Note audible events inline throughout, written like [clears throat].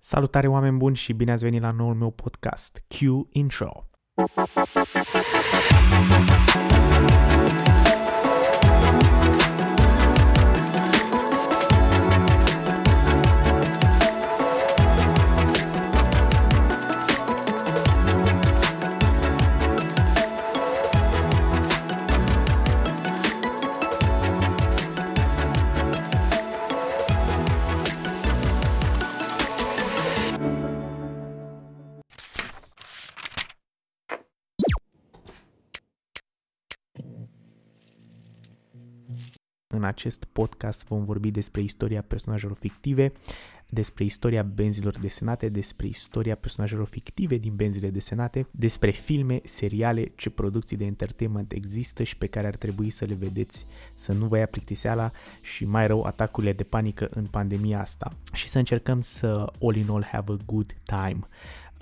Salutare oameni buni și bine ați venit la noul meu podcast, Q Intro. Acest podcast vom vorbi despre istoria personajelor fictive, despre istoria benzilor desenate, despre istoria personajelor fictive din benzile desenate, despre filme, seriale, ce producții de entertainment există și pe care ar trebui să le vedeți să nu vă ia plictiseala și mai rău atacurile de panică în pandemia asta și să încercăm să all in all have a good time.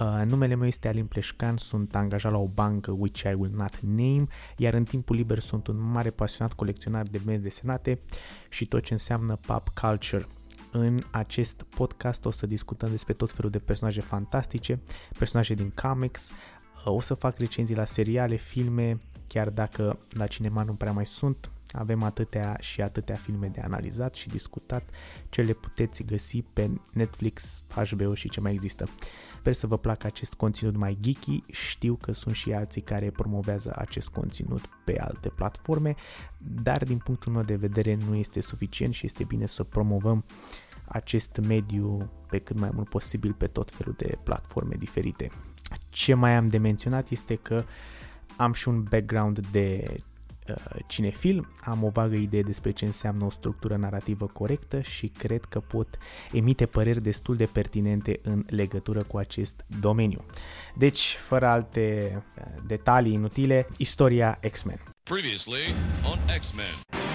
Uh, numele meu este Alin Pleșcan, sunt angajat la o bancă which I will not name, iar în timpul liber sunt un mare pasionat colecționar de benzi desenate și tot ce înseamnă pop culture. În acest podcast o să discutăm despre tot felul de personaje fantastice, personaje din comics, uh, o să fac recenzii la seriale, filme, chiar dacă la cinema nu prea mai sunt, avem atâtea și atâtea filme de analizat și discutat ce le puteți găsi pe Netflix, HBO și ce mai există. Sper să vă placă acest conținut mai geeky, știu că sunt și alții care promovează acest conținut pe alte platforme, dar din punctul meu de vedere nu este suficient și este bine să promovăm acest mediu pe cât mai mult posibil pe tot felul de platforme diferite. Ce mai am de menționat este că am și un background de Uh, cinefil, am o vagă idee despre ce înseamnă o structură narrativă corectă și cred că pot emite păreri destul de pertinente în legătură cu acest domeniu. Deci, fără alte uh, detalii inutile, istoria X-Men. Previously on X-Men.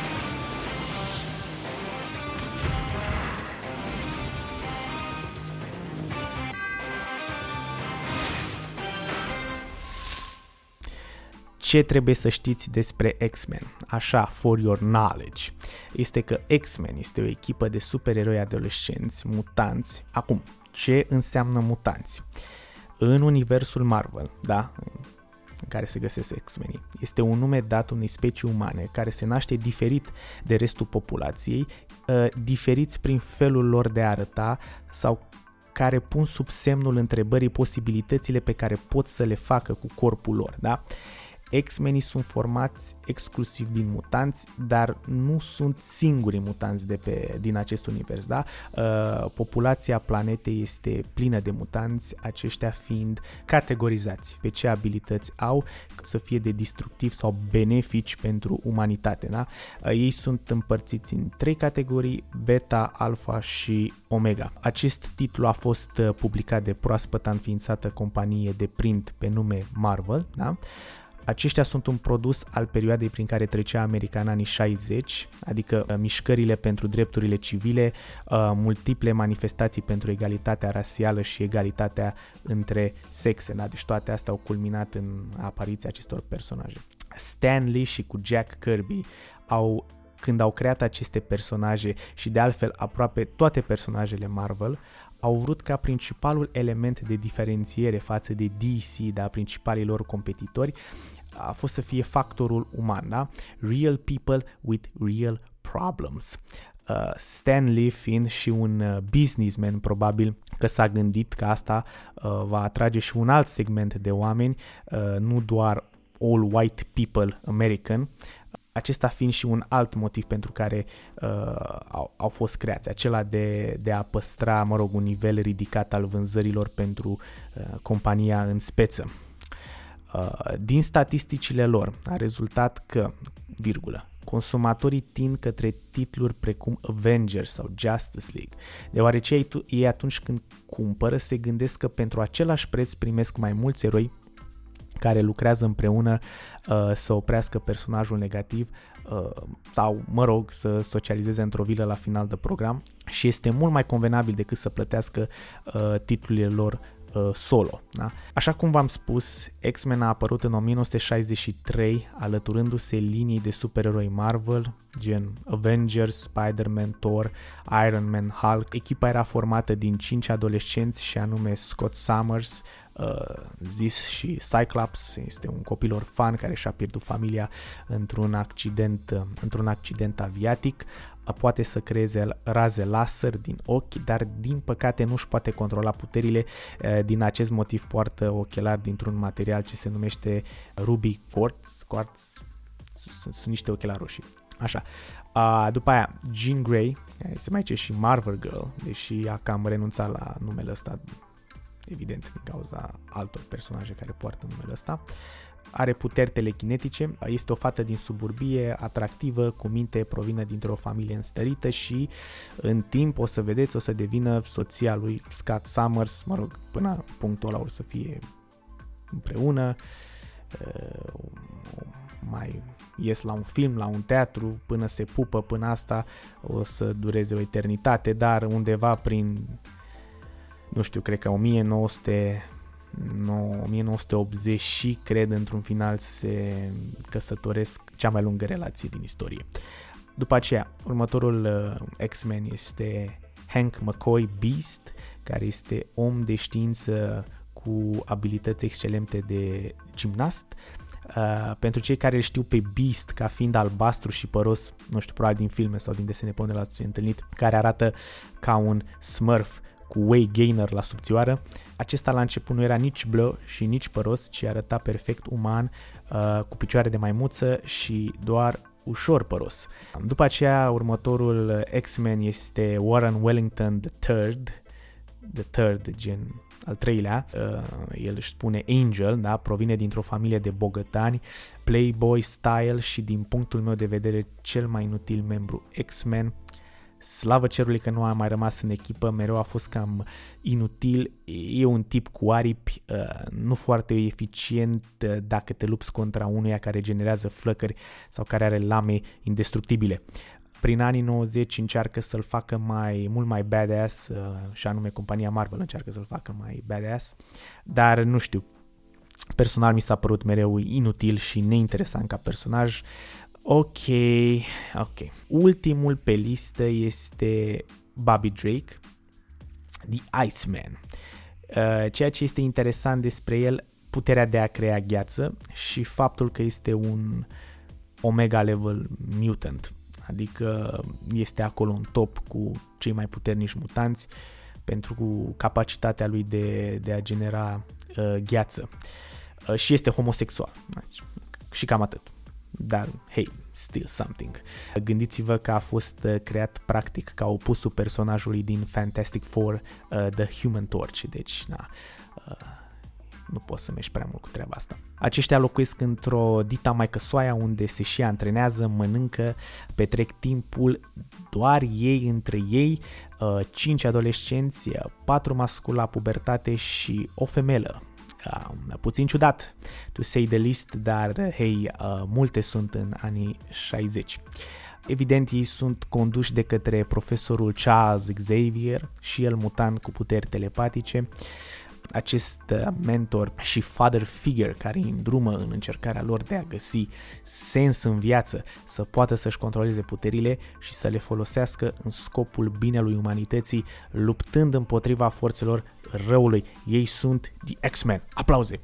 Ce trebuie să știți despre X-Men, așa, for your knowledge, este că X-Men este o echipă de supereroi adolescenți, mutanți. Acum, ce înseamnă mutanți? În universul Marvel, da, în care se găsesc X-Menii. Este un nume dat unei specii umane care se naște diferit de restul populației, uh, diferiți prin felul lor de a arăta sau care pun sub semnul întrebării posibilitățile pe care pot să le facă cu corpul lor, da? X-menii sunt formați exclusiv din mutanți, dar nu sunt singurii mutanți de pe, din acest univers. Da? Uh, populația planetei este plină de mutanți, aceștia fiind categorizați pe ce abilități au să fie de destructiv sau benefici pentru umanitate. Da? Uh, ei sunt împărțiți în trei categorii, beta, alfa și omega. Acest titlu a fost uh, publicat de proaspăt înființată companie de print pe nume Marvel. Da? Aceștia sunt un produs al perioadei prin care trecea America în anii 60, adică uh, mișcările pentru drepturile civile, uh, multiple manifestații pentru egalitatea rasială și egalitatea între sexe. Da? Deci toate astea au culminat în apariția acestor personaje. Stan Lee și cu Jack Kirby au când au creat aceste personaje și de altfel aproape toate personajele Marvel, au vrut ca principalul element de diferențiere față de DC, da, principalii lor competitori, a fost să fie factorul uman, da? Real people with real problems. Uh, Stan Lee fiind și un uh, businessman, probabil că s-a gândit că asta uh, va atrage și un alt segment de oameni, uh, nu doar all white people American, acesta fiind și un alt motiv pentru care uh, au, au fost creați, acela de, de a păstra, mă rog, un nivel ridicat al vânzărilor pentru uh, compania în speță. Uh, din statisticile lor a rezultat că, virgulă, consumatorii tind către titluri precum Avengers sau Justice League, deoarece ei atunci când cumpără se gândesc că pentru același preț primesc mai mulți eroi care lucrează împreună uh, să oprească personajul negativ uh, sau, mă rog, să socializeze într-o vilă la final de program și este mult mai convenabil decât să plătească uh, titlurile lor uh, solo. Da? Așa cum v-am spus, X-Men a apărut în 1963 alăturându-se liniei de supereroi Marvel, gen Avengers, Spider-Man, Thor, Iron Man, Hulk. Echipa era formată din 5 adolescenți și anume Scott Summers, uh, zis și Cyclops, este un copil orfan care și-a pierdut familia într-un accident, uh, într-un accident aviatic, poate să creeze raze laser din ochi, dar din păcate nu își poate controla puterile. Din acest motiv poartă ochelari dintr-un material ce se numește Ruby Quartz. Quartz sunt, sunt niște ochelari roșii. Așa. după aia, Jean Grey, se mai zice și Marvel Girl, deși a cam renunțat la numele ăsta evident din cauza altor personaje care poartă numele ăsta are puteri telekinetice, este o fată din suburbie, atractivă, cu minte, provine dintr-o familie înstărită și în timp o să vedeți, o să devină soția lui Scott Summers, mă rog, până punctul ăla o să fie împreună, uh, mai ies la un film, la un teatru, până se pupă, până asta o să dureze o eternitate, dar undeva prin, nu știu, cred că 1900 1980 și cred într-un final se căsătoresc cea mai lungă relație din istorie. După aceea, următorul uh, X-Men este Hank McCoy Beast, care este om de știință cu abilități excelente de gimnast. Uh, pentru cei care îl știu pe Beast ca fiind albastru și păros, nu știu, probabil din filme sau din desene pe unde l-ați întâlnit, care arată ca un smurf cu Way Gainer la subțioară. Acesta la început nu era nici blă și nici păros, ci arăta perfect uman, uh, cu picioare de maimuță și doar ușor păros. După aceea, următorul X-Men este Warren Wellington the Third, the Third, gen al treilea, uh, el își spune Angel, da, provine dintr-o familie de bogătani, playboy style și din punctul meu de vedere cel mai inutil membru X-Men, Slavă cerului că nu a mai rămas în echipă, mereu a fost cam inutil, e un tip cu aripi, uh, nu foarte eficient uh, dacă te lupți contra unuia care generează flăcări sau care are lame indestructibile. Prin anii 90 încearcă să-l facă mai mult mai badass, uh, și anume compania Marvel încearcă să-l facă mai badass, dar nu știu, personal mi s-a părut mereu inutil și neinteresant ca personaj. Ok, ok. Ultimul pe listă este Bobby Drake, The Iceman. Uh, ceea ce este interesant despre el, puterea de a crea gheață și faptul că este un omega level mutant, adică este acolo în top cu cei mai puternici mutanți pentru capacitatea lui de, de a genera uh, gheață. Uh, și este homosexual. Deci, și cam atât dar hey, still something. Gândiți-vă că a fost uh, creat practic ca opusul personajului din Fantastic Four, uh, The Human Torch, deci na, uh, nu poți să mergi prea mult cu treaba asta. Aceștia locuiesc într-o dita mai căsoaia unde se și antrenează, mănâncă, petrec timpul doar ei între ei, uh, 5 adolescenți, 4 masculi la pubertate și o femelă uh, puțin ciudat, to say the least, dar hei, uh, multe sunt în anii 60. Evident, ei sunt conduși de către profesorul Charles Xavier și el mutant cu puteri telepatice. Acest uh, mentor și father figure care îi îndrumă în încercarea lor de a găsi sens în viață, să poată să-și controleze puterile și să le folosească în scopul binelui umanității, luptând împotriva forțelor răului. Ei sunt The X-Men. Aplauze!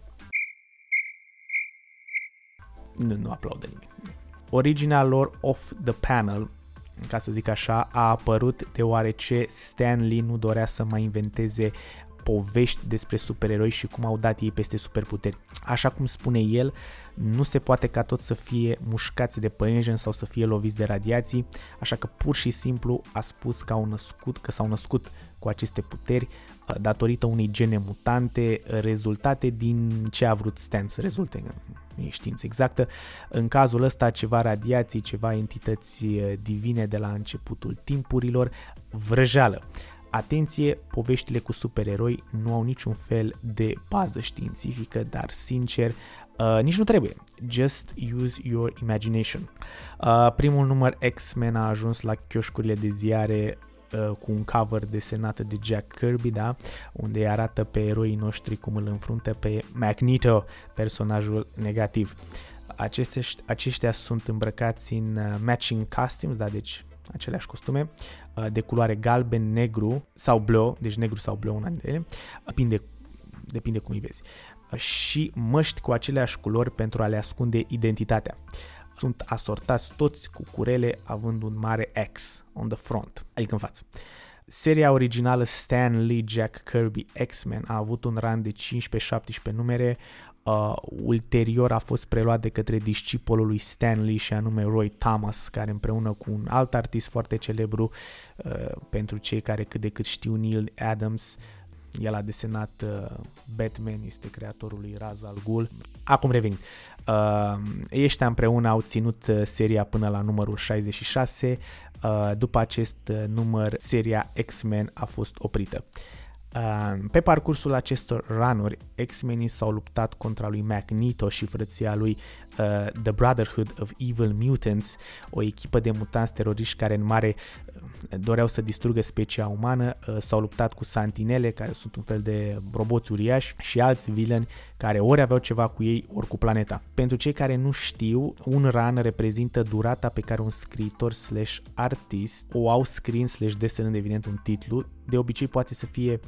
Nu, nu aplaudă nimic. Originea lor off the panel, ca să zic așa, a apărut deoarece Stan Lee nu dorea să mai inventeze povești despre supereroi și cum au dat ei peste superputeri. Așa cum spune el, nu se poate ca tot să fie mușcați de păienjen sau să fie loviți de radiații, așa că pur și simplu a spus că, au născut, că s-au născut cu aceste puteri uh, datorită unei gene mutante rezultate din ce a vrut Stan să rezulte, nu e știință exactă. În cazul ăsta ceva radiații, ceva entități uh, divine de la începutul timpurilor, vrăjeală. Atenție, poveștile cu supereroi nu au niciun fel de bază științifică, dar sincer, uh, nici nu trebuie. Just use your imagination. Uh, primul număr X-Men a ajuns la chioșcurile de ziare uh, cu un cover desenat de Jack Kirby, da? unde îi arată pe eroii noștri cum îl înfruntă pe Magneto, personajul negativ. Aceste, aceștia sunt îmbrăcați în uh, matching costumes, da, deci aceleași costume, uh, de culoare galben, negru sau bleu, deci negru sau bleu una dintre ele, depinde, depinde cum îi vezi, și măști cu aceleași culori pentru a le ascunde identitatea sunt asortați toți cu curele având un mare X on the front, adică în față. Seria originală Stan Lee Jack Kirby X-Men a avut un run de 15-17 numere, uh, ulterior a fost preluat de către discipolul lui Stan Lee și anume Roy Thomas, care împreună cu un alt artist foarte celebru, uh, pentru cei care cât de cât știu Neil Adams, el a desenat uh, Batman, este creatorul lui Ra's al Ghul. Acum revin. Uh, ăștia împreună au ținut uh, seria până la numărul 66. Uh, după acest uh, număr, seria X-Men a fost oprită. Uh, pe parcursul acestor ranuri, X-Menii s-au luptat contra lui Magneto și frăția lui uh, The Brotherhood of Evil Mutants, o echipă de mutanți teroriști care în mare uh, doreau să distrugă specia umană, uh, s-au luptat cu santinele, care sunt un fel de roboți uriași, și alți villaini care ori aveau ceva cu ei, ori cu planeta. Pentru cei care nu știu, un run reprezintă durata pe care un scriitor slash artist o au scris slash desenând evident un titlu, de obicei poate să fie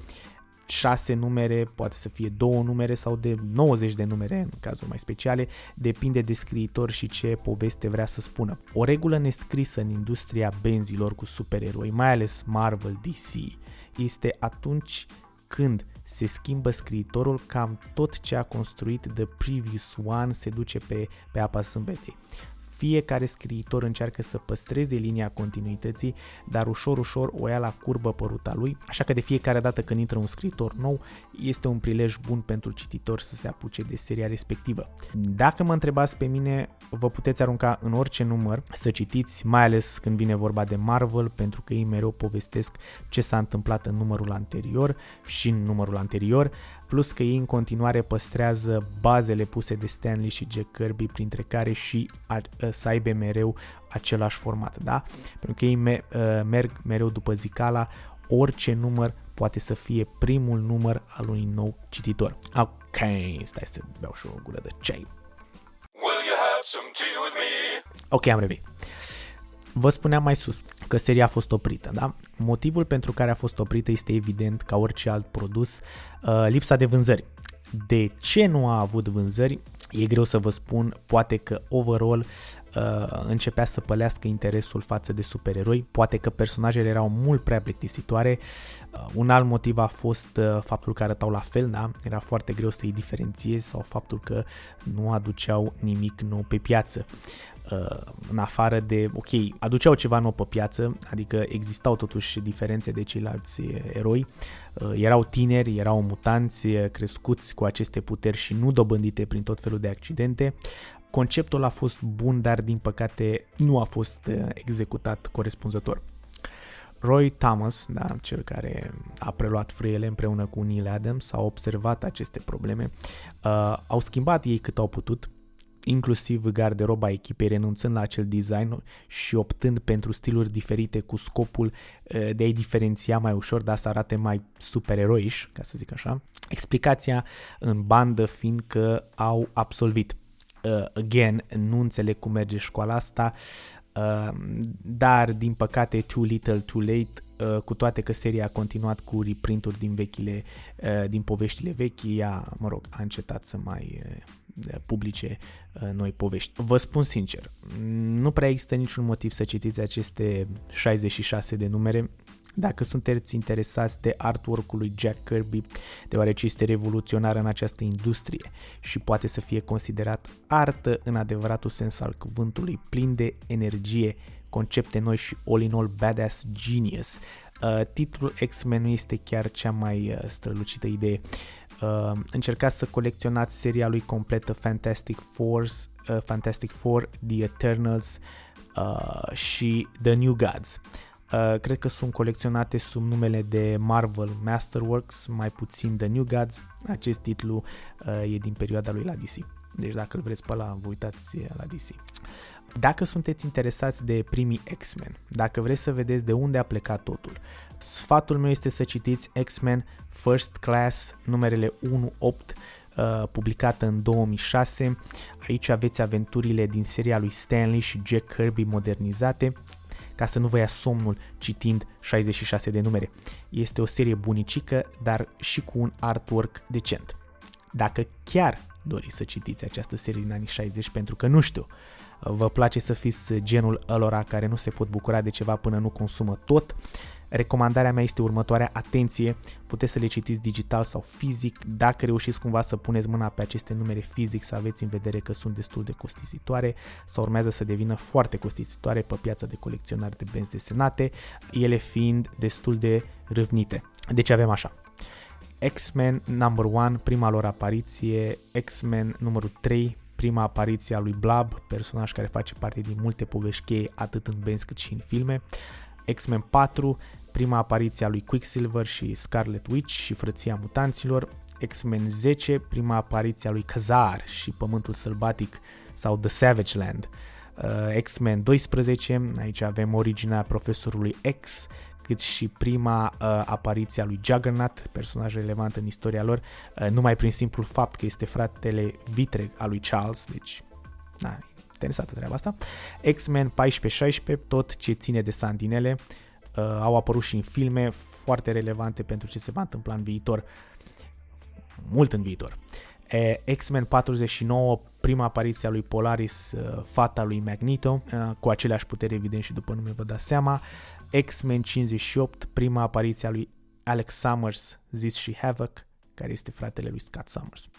6 numere, poate să fie 2 numere sau de 90 de numere în cazuri mai speciale, depinde de scriitor și ce poveste vrea să spună. O regulă nescrisă în industria benzilor cu supereroi, mai ales Marvel DC, este atunci când se schimbă scriitorul, cam tot ce a construit The Previous One se duce pe, pe apa sâmbetei. Fiecare scriitor încearcă să păstreze linia continuității, dar ușor, ușor o ia la curbă păruta lui, așa că de fiecare dată când intră un scriitor nou, este un prilej bun pentru cititor să se apuce de seria respectivă. Dacă mă întrebați pe mine, vă puteți arunca în orice număr să citiți, mai ales când vine vorba de Marvel, pentru că ei mereu povestesc ce s-a întâmplat în numărul anterior și în numărul anterior, plus că ei în continuare păstrează bazele puse de Stanley și Jack Kirby, printre care și a, a, să aibă mereu același format, da? Pentru că ei me, a, merg mereu după zicala, orice număr poate să fie primul număr al unui nou cititor. Ok, stai să beau și o gură de ceai. Will you have some tea with me? Ok, am revenit. Vă spuneam mai sus că seria a fost oprită, da? Motivul pentru care a fost oprită este evident ca orice alt produs, uh, lipsa de vânzări. De ce nu a avut vânzări? E greu să vă spun, poate că overall uh, începea să pălească interesul față de supereroi, poate că personajele erau mult prea plictisitoare. Uh, un alt motiv a fost uh, faptul că arătau la fel, da? Era foarte greu să-i diferențiezi sau faptul că nu aduceau nimic nou pe piață. Uh, în afară de, ok, aduceau ceva nou pe piață, adică existau totuși diferențe de ceilalți eroi, uh, erau tineri, erau mutanți crescuți cu aceste puteri și nu dobândite prin tot felul de accidente. Conceptul a fost bun, dar din păcate nu a fost uh, executat corespunzător. Roy Thomas, da, cel care a preluat frâiele împreună cu Neil Adams, a observat aceste probleme, uh, au schimbat ei cât au putut, inclusiv garderoba echipei renunțând la acel design și optând pentru stiluri diferite cu scopul uh, de a-i diferenția mai ușor, dar să arate mai supereroiși, ca să zic așa. Explicația în bandă fiind că au absolvit. Uh, again, nu înțeleg cum merge școala asta, uh, dar din păcate Too Little Too Late Uh, cu toate că seria a continuat cu reprinturi din vechile, uh, din poveștile vechi, ea, mă rog, a încetat să mai uh, publice noi povești. Vă spun sincer, nu prea există niciun motiv să citiți aceste 66 de numere, dacă sunteți interesați de artwork-ul lui Jack Kirby, deoarece este revoluționar în această industrie și poate să fie considerat artă în adevăratul sens al cuvântului, plin de energie, concepte noi și all in all badass genius. Uh, titlul X-Men nu este chiar cea mai uh, strălucită idee. Uh, încercați să colecționați seria lui completă Fantastic Force, uh, Fantastic Four, The Eternals uh, și The New Gods. Uh, cred că sunt colecționate sub numele de Marvel Masterworks, mai puțin The New Gods. Acest titlu uh, e din perioada lui la DC. Deci dacă îl vreți pe ăla, vă uitați la DC. Dacă sunteți interesați de primii X-Men, dacă vreți să vedeți de unde a plecat totul, sfatul meu este să citiți X-Men First Class, numerele 1-8, uh, publicată în 2006. Aici aveți aventurile din seria lui Stanley și Jack Kirby modernizate, ca să nu vă ia somnul citind 66 de numere. Este o serie bunicică, dar și cu un artwork decent. Dacă chiar doriți să citiți această serie din anii 60, pentru că nu știu, vă place să fiți genul ălora care nu se pot bucura de ceva până nu consumă tot, Recomandarea mea este următoarea, atenție, puteți să le citiți digital sau fizic, dacă reușiți cumva să puneți mâna pe aceste numere fizic, să aveți în vedere că sunt destul de costisitoare sau urmează să devină foarte costisitoare pe piața de colecționare de benzi desenate, ele fiind destul de râvnite. Deci avem așa, X-Men number 1, prima lor apariție, X-Men numărul 3, prima apariție a lui Blab, personaj care face parte din multe povești cheie atât în benzi cât și în filme, X-Men 4, prima apariție a lui Quicksilver și Scarlet Witch și frăția mutanților, X-Men 10, prima apariție a lui Kazar și Pământul Sălbatic sau The Savage Land, uh, X-Men 12, aici avem originea profesorului X, cât și prima uh, apariție a lui Juggernaut, personaj relevant în istoria lor, uh, numai prin simplul fapt că este fratele vitreg al lui Charles, deci na, interesată treaba asta. X-Men 14-16, tot ce ține de Sandinele, uh, au apărut și în filme foarte relevante pentru ce se va întâmpla în viitor, mult în viitor. E, X-Men 49, prima apariție a lui Polaris, uh, fata lui Magneto, uh, cu aceleași puteri evident și după nume vă dați seama. X-Men 58, prima apariție a lui Alex Summers, zis și Havoc, care este fratele lui Scott Summers.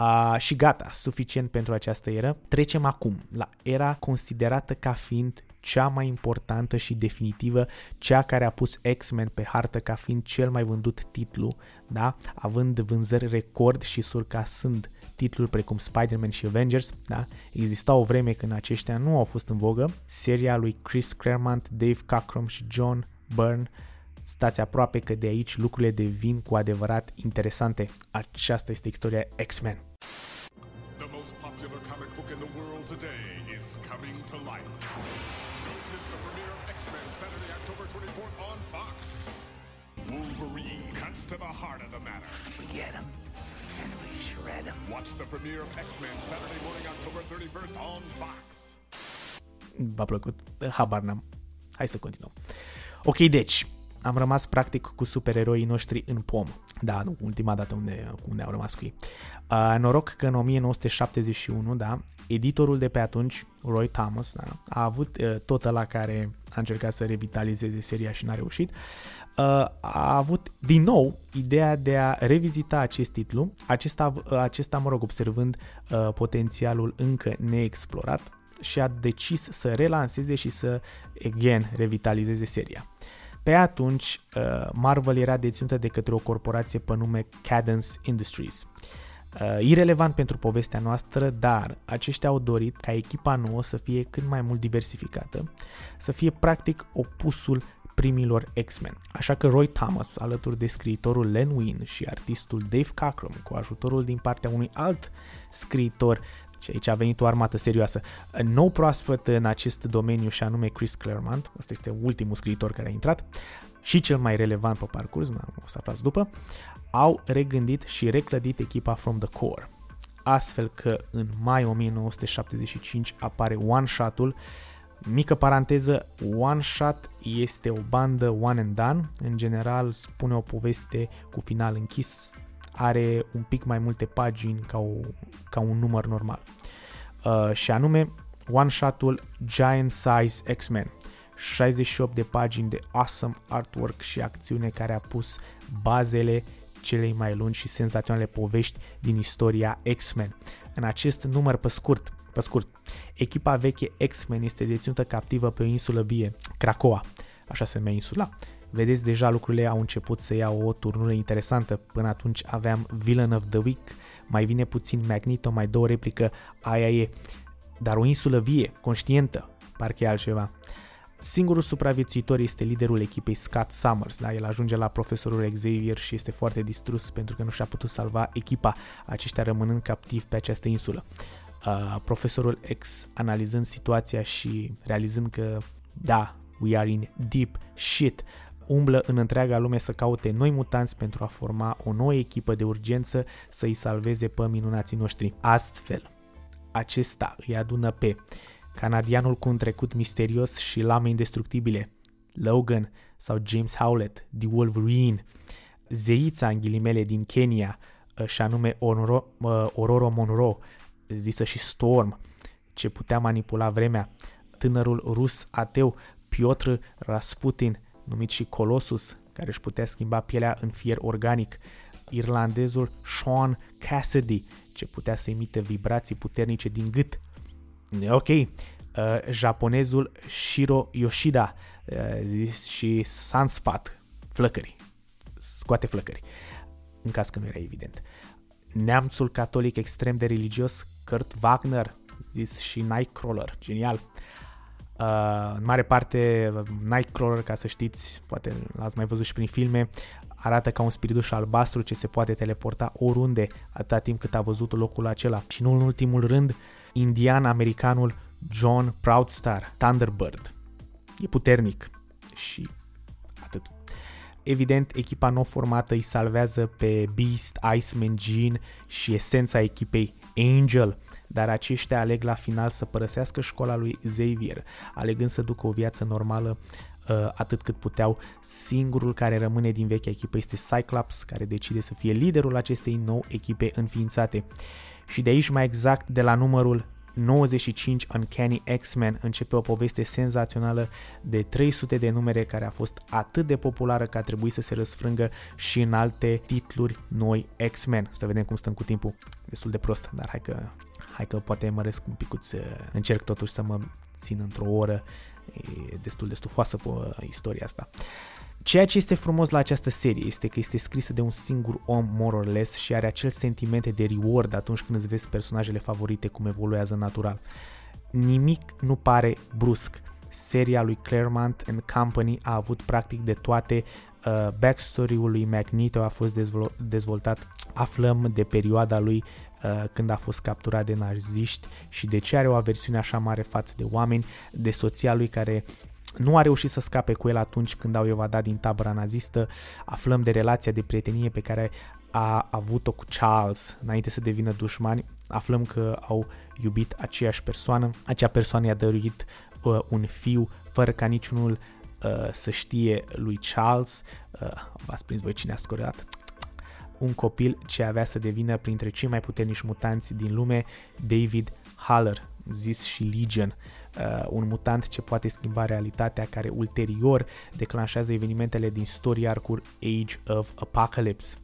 Uh, și gata, suficient pentru această eră. Trecem acum la era considerată ca fiind cea mai importantă și definitivă, cea care a pus X-Men pe hartă ca fiind cel mai vândut titlu, da? având vânzări record și surcasând titluri precum Spider-Man și Avengers, da? Exista o vreme când aceștia nu au fost în vogă. Seria lui Chris Claremont, Dave Cockrum și John Byrne stați aproape că de aici lucrurile devin cu adevărat interesante. Aceasta este istoria X-Men. Premiere of X-Men Saturday morning, October 31st on Fox. V-a plăcut? Habar n-am. Hai să continuăm. Ok, deci, am rămas practic cu supereroii noștri în pom. Da, nu, ultima dată unde, unde au rămas cu ei. Uh, noroc că în 1971, da, editorul de pe atunci, Roy Thomas, da, a avut uh, tot la care a încercat să revitalizeze seria și n-a reușit, uh, a avut din nou ideea de a revizita acest titlu, acesta, uh, acesta mă rog, observând uh, potențialul încă neexplorat și a decis să relanseze și să, again, revitalizeze seria. Pe atunci, uh, Marvel era deținută de către o corporație pe nume Cadence Industries. Uh, irelevant pentru povestea noastră, dar aceștia au dorit ca echipa nouă să fie cât mai mult diversificată, să fie practic opusul primilor X-Men. Așa că Roy Thomas, alături de scriitorul Len Wein și artistul Dave Cockrum, cu ajutorul din partea unui alt scriitor și aici a venit o armată serioasă. Nou proaspăt în acest domeniu și anume Chris Claremont, ăsta este ultimul scriitor care a intrat, și cel mai relevant pe parcurs, o să aflați după, au regândit și reclădit echipa From the Core. Astfel că în mai 1975 apare One Shot-ul Mică paranteză, One Shot este o bandă one and done, în general spune o poveste cu final închis are un pic mai multe pagini ca, o, ca un număr normal. Uh, și anume one-shot-ul Giant Size X-Men. 68 de pagini de awesome artwork și acțiune care a pus bazele celei mai lungi și senzaționale povești din istoria X-Men. În acest număr pe scurt, pe scurt, echipa veche X-Men este deținută captivă pe o insulă vie, Krakoa, așa se numea insula, Vedeți, deja lucrurile au început să iau o turnură interesantă. Până atunci aveam Villain of the Week, mai vine puțin Magneto, mai două replică, aia e. Dar o insulă vie, conștientă, parcă e altceva. Singurul supraviețuitor este liderul echipei Scott Summers, da? el ajunge la profesorul Xavier și este foarte distrus pentru că nu și-a putut salva echipa, aceștia rămânând captivi pe această insulă. Uh, profesorul X analizând situația și realizând că da, we are in deep shit, umblă în întreaga lume să caute noi mutanți pentru a forma o nouă echipă de urgență să-i salveze pe minunații noștri. Astfel, acesta îi adună pe canadianul cu un trecut misterios și lame indestructibile, Logan sau James Howlett, The Wolverine, zeița în ghilimele din Kenya, și anume Ororo, Ororo Monroe, zisă și Storm, ce putea manipula vremea, tânărul rus ateu Piotr Rasputin, numit și Colossus, care își putea schimba pielea în fier organic, irlandezul Sean Cassidy, ce putea să emite vibrații puternice din gât. Ok, uh, japonezul Shiro Yoshida uh, și Sunspot, flăcări, scoate flăcări, în caz că nu era evident. Neamțul catolic extrem de religios Kurt Wagner, zis și Nightcrawler, genial. Uh, în mare parte, Nightcrawler, ca să știți, poate l-ați mai văzut și prin filme, arată ca un spiriduș albastru ce se poate teleporta oriunde atâta timp cât a văzut locul acela. Și nu în ultimul rând, indian-americanul John Proudstar, Thunderbird. E puternic și atât. Evident, echipa nou formată îi salvează pe Beast, Iceman, Jean și esența echipei Angel, dar aceștia aleg la final să părăsească școala lui Xavier, alegând să ducă o viață normală uh, atât cât puteau. Singurul care rămâne din vechea echipă este Cyclops, care decide să fie liderul acestei nou echipe înființate. Și de aici mai exact de la numărul 95 Uncanny X-Men începe o poveste senzațională de 300 de numere care a fost atât de populară că a trebuit să se răsfrângă și în alte titluri noi X-Men. Să vedem cum stăm cu timpul. Destul de prost, dar hai că, hai că poate măresc un picuț, încerc totuși să mă țin într-o oră. E destul de stufoasă pe istoria asta. Ceea ce este frumos la această serie este că este scrisă de un singur om, more or less, și are acel sentiment de reward atunci când îți vezi personajele favorite cum evoluează natural. Nimic nu pare brusc. Seria lui Claremont and Company a avut practic de toate. Uh, backstory-ul lui Magneto a fost dezvol- dezvoltat. Aflăm de perioada lui uh, când a fost capturat de naziști și de ce are o aversiune așa mare față de oameni, de soția lui care nu a reușit să scape cu el atunci când au evadat din tabăra nazistă. Aflăm de relația de prietenie pe care a avut-o cu Charles înainte să devină dușmani. Aflăm că au iubit aceeași persoană. Acea persoană i-a dăruit uh, un fiu fără ca niciunul uh, să știe lui Charles. Uh, v-ați prins voi cine a scorat un copil ce avea să devină printre cei mai puternici mutanți din lume, David Haller, zis și Legion, uh, un mutant ce poate schimba realitatea, care ulterior declanșează evenimentele din story arc Age of Apocalypse.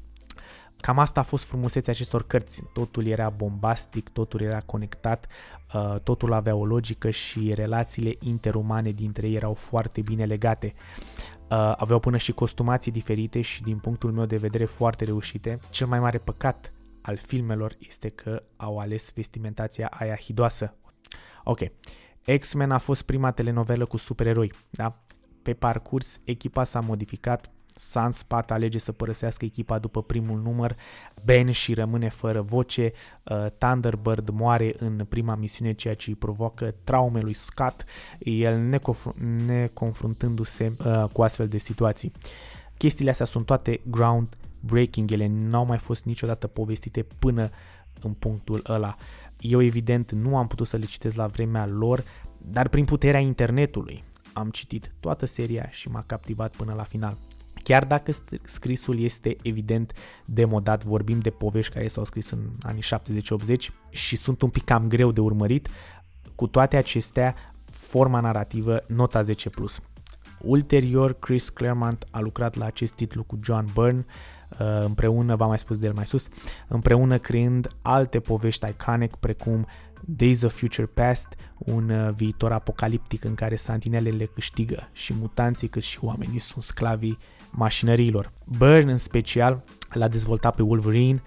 Cam asta a fost frumusețea acestor cărți. Totul era bombastic, totul era conectat, uh, totul avea o logică și relațiile interumane dintre ei erau foarte bine legate. Uh, aveau până și costumații diferite și din punctul meu de vedere foarte reușite. Cel mai mare păcat al filmelor este că au ales vestimentația aia hidoasă. Ok, X-Men a fost prima telenovelă cu supereroi, da? Pe parcurs, echipa s-a modificat, Sunspot alege să părăsească echipa după primul număr, Ben și rămâne fără voce, uh, Thunderbird moare în prima misiune, ceea ce îi provoacă traume lui Scott, el neconfruntându-se uh, cu astfel de situații. Chestiile astea sunt toate ground breaking, ele n-au mai fost niciodată povestite până în punctul ăla. Eu evident nu am putut să le citesc la vremea lor, dar prin puterea internetului am citit toată seria și m-a captivat până la final. Chiar dacă scrisul este evident demodat, vorbim de povești care s-au scris în anii 70-80 și sunt un pic cam greu de urmărit, cu toate acestea, forma narrativă nota 10+. Ulterior, Chris Claremont a lucrat la acest titlu cu John Byrne, Uh, împreună, v-am mai spus de el mai sus, împreună creând alte povești iconic precum Days of Future Past, un uh, viitor apocaliptic în care santinelele câștigă și mutanții cât și oamenii sunt sclavii mașinăriilor. Byrne în special l-a dezvoltat pe Wolverine,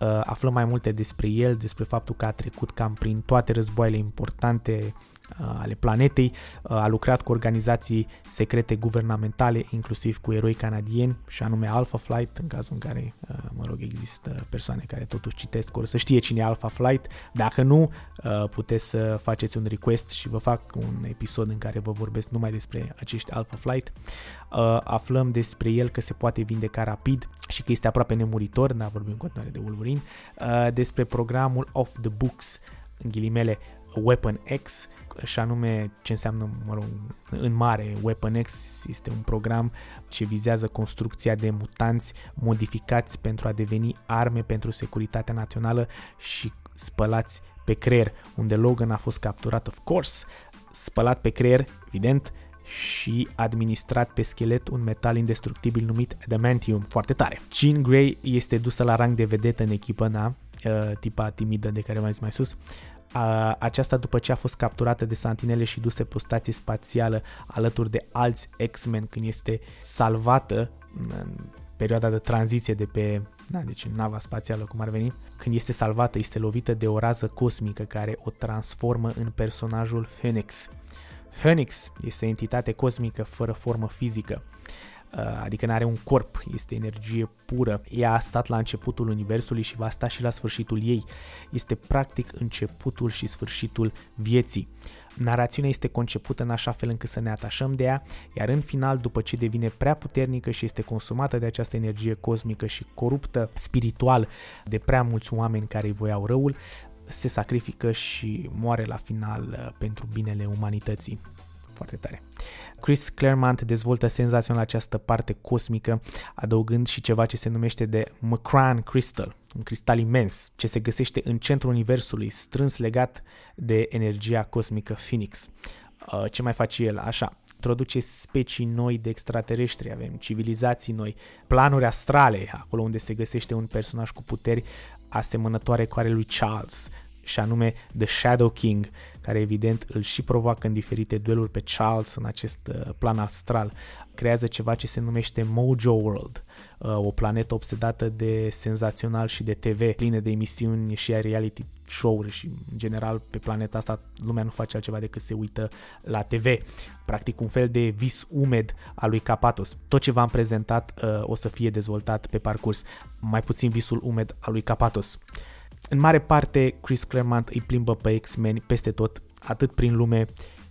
uh, aflăm mai multe despre el, despre faptul că a trecut cam prin toate războaiele importante ale planetei, a lucrat cu organizații secrete guvernamentale, inclusiv cu eroi canadieni, și anume Alpha Flight, în cazul în care, mă rog, există persoane care totuși citesc, ori să știe cine e Alpha Flight. Dacă nu, puteți să faceți un request și vă fac un episod în care vă vorbesc numai despre acești Alpha Flight. Aflăm despre el că se poate vindeca rapid și că este aproape nemuritor, dar vorbim în continuare de Wolverine, despre programul Off the Books, în ghilimele Weapon X, și anume ce înseamnă, mă rog, în mare, Weapon X este un program ce vizează construcția de mutanți modificați pentru a deveni arme pentru securitatea națională și spălați pe creier, unde Logan a fost capturat, of course, spălat pe creier, evident, și administrat pe schelet un metal indestructibil numit Adamantium, foarte tare. Jean Grey este dusă la rang de vedetă în echipă, da? Uh, tipa timidă de care mai zis mai sus, a, aceasta după ce a fost capturată de santinele și dusă pe o stație spațială alături de alți X-Men când este salvată în perioada de tranziție de pe da, deci în nava spațială cum ar veni, când este salvată, este lovită de o rază cosmică care o transformă în personajul Phoenix. Phoenix este o entitate cosmică fără formă fizică. Uh, adică nu are un corp, este energie pură. Ea a stat la începutul universului și va sta și la sfârșitul ei. Este practic începutul și sfârșitul vieții. Narațiunea este concepută în așa fel încât să ne atașăm de ea, iar în final, după ce devine prea puternică și este consumată de această energie cosmică și coruptă spiritual de prea mulți oameni care îi voiau răul, se sacrifică și moare la final uh, pentru binele umanității. Foarte tare. Chris Claremont dezvoltă senzațional această parte cosmică, adăugând și ceva ce se numește de Macran Crystal, un cristal imens, ce se găsește în centrul universului, strâns legat de energia cosmică Phoenix. Uh, ce mai face el? Așa, introduce specii noi de extraterestri, avem civilizații noi, planuri astrale, acolo unde se găsește un personaj cu puteri asemănătoare cu ale lui Charles, și anume The Shadow King, care evident îl și provoacă în diferite dueluri pe Charles în acest uh, plan astral. Creează ceva ce se numește Mojo World, uh, o planetă obsedată de senzațional și de TV, plină de emisiuni și a reality show-uri și în general pe planeta asta lumea nu face altceva decât se uită la TV. Practic un fel de vis umed al lui Capatos. Tot ce v-am prezentat uh, o să fie dezvoltat pe parcurs, mai puțin visul umed al lui Capatos. În mare parte, Chris Claremont îi plimbă pe X-Men peste tot, atât prin lume,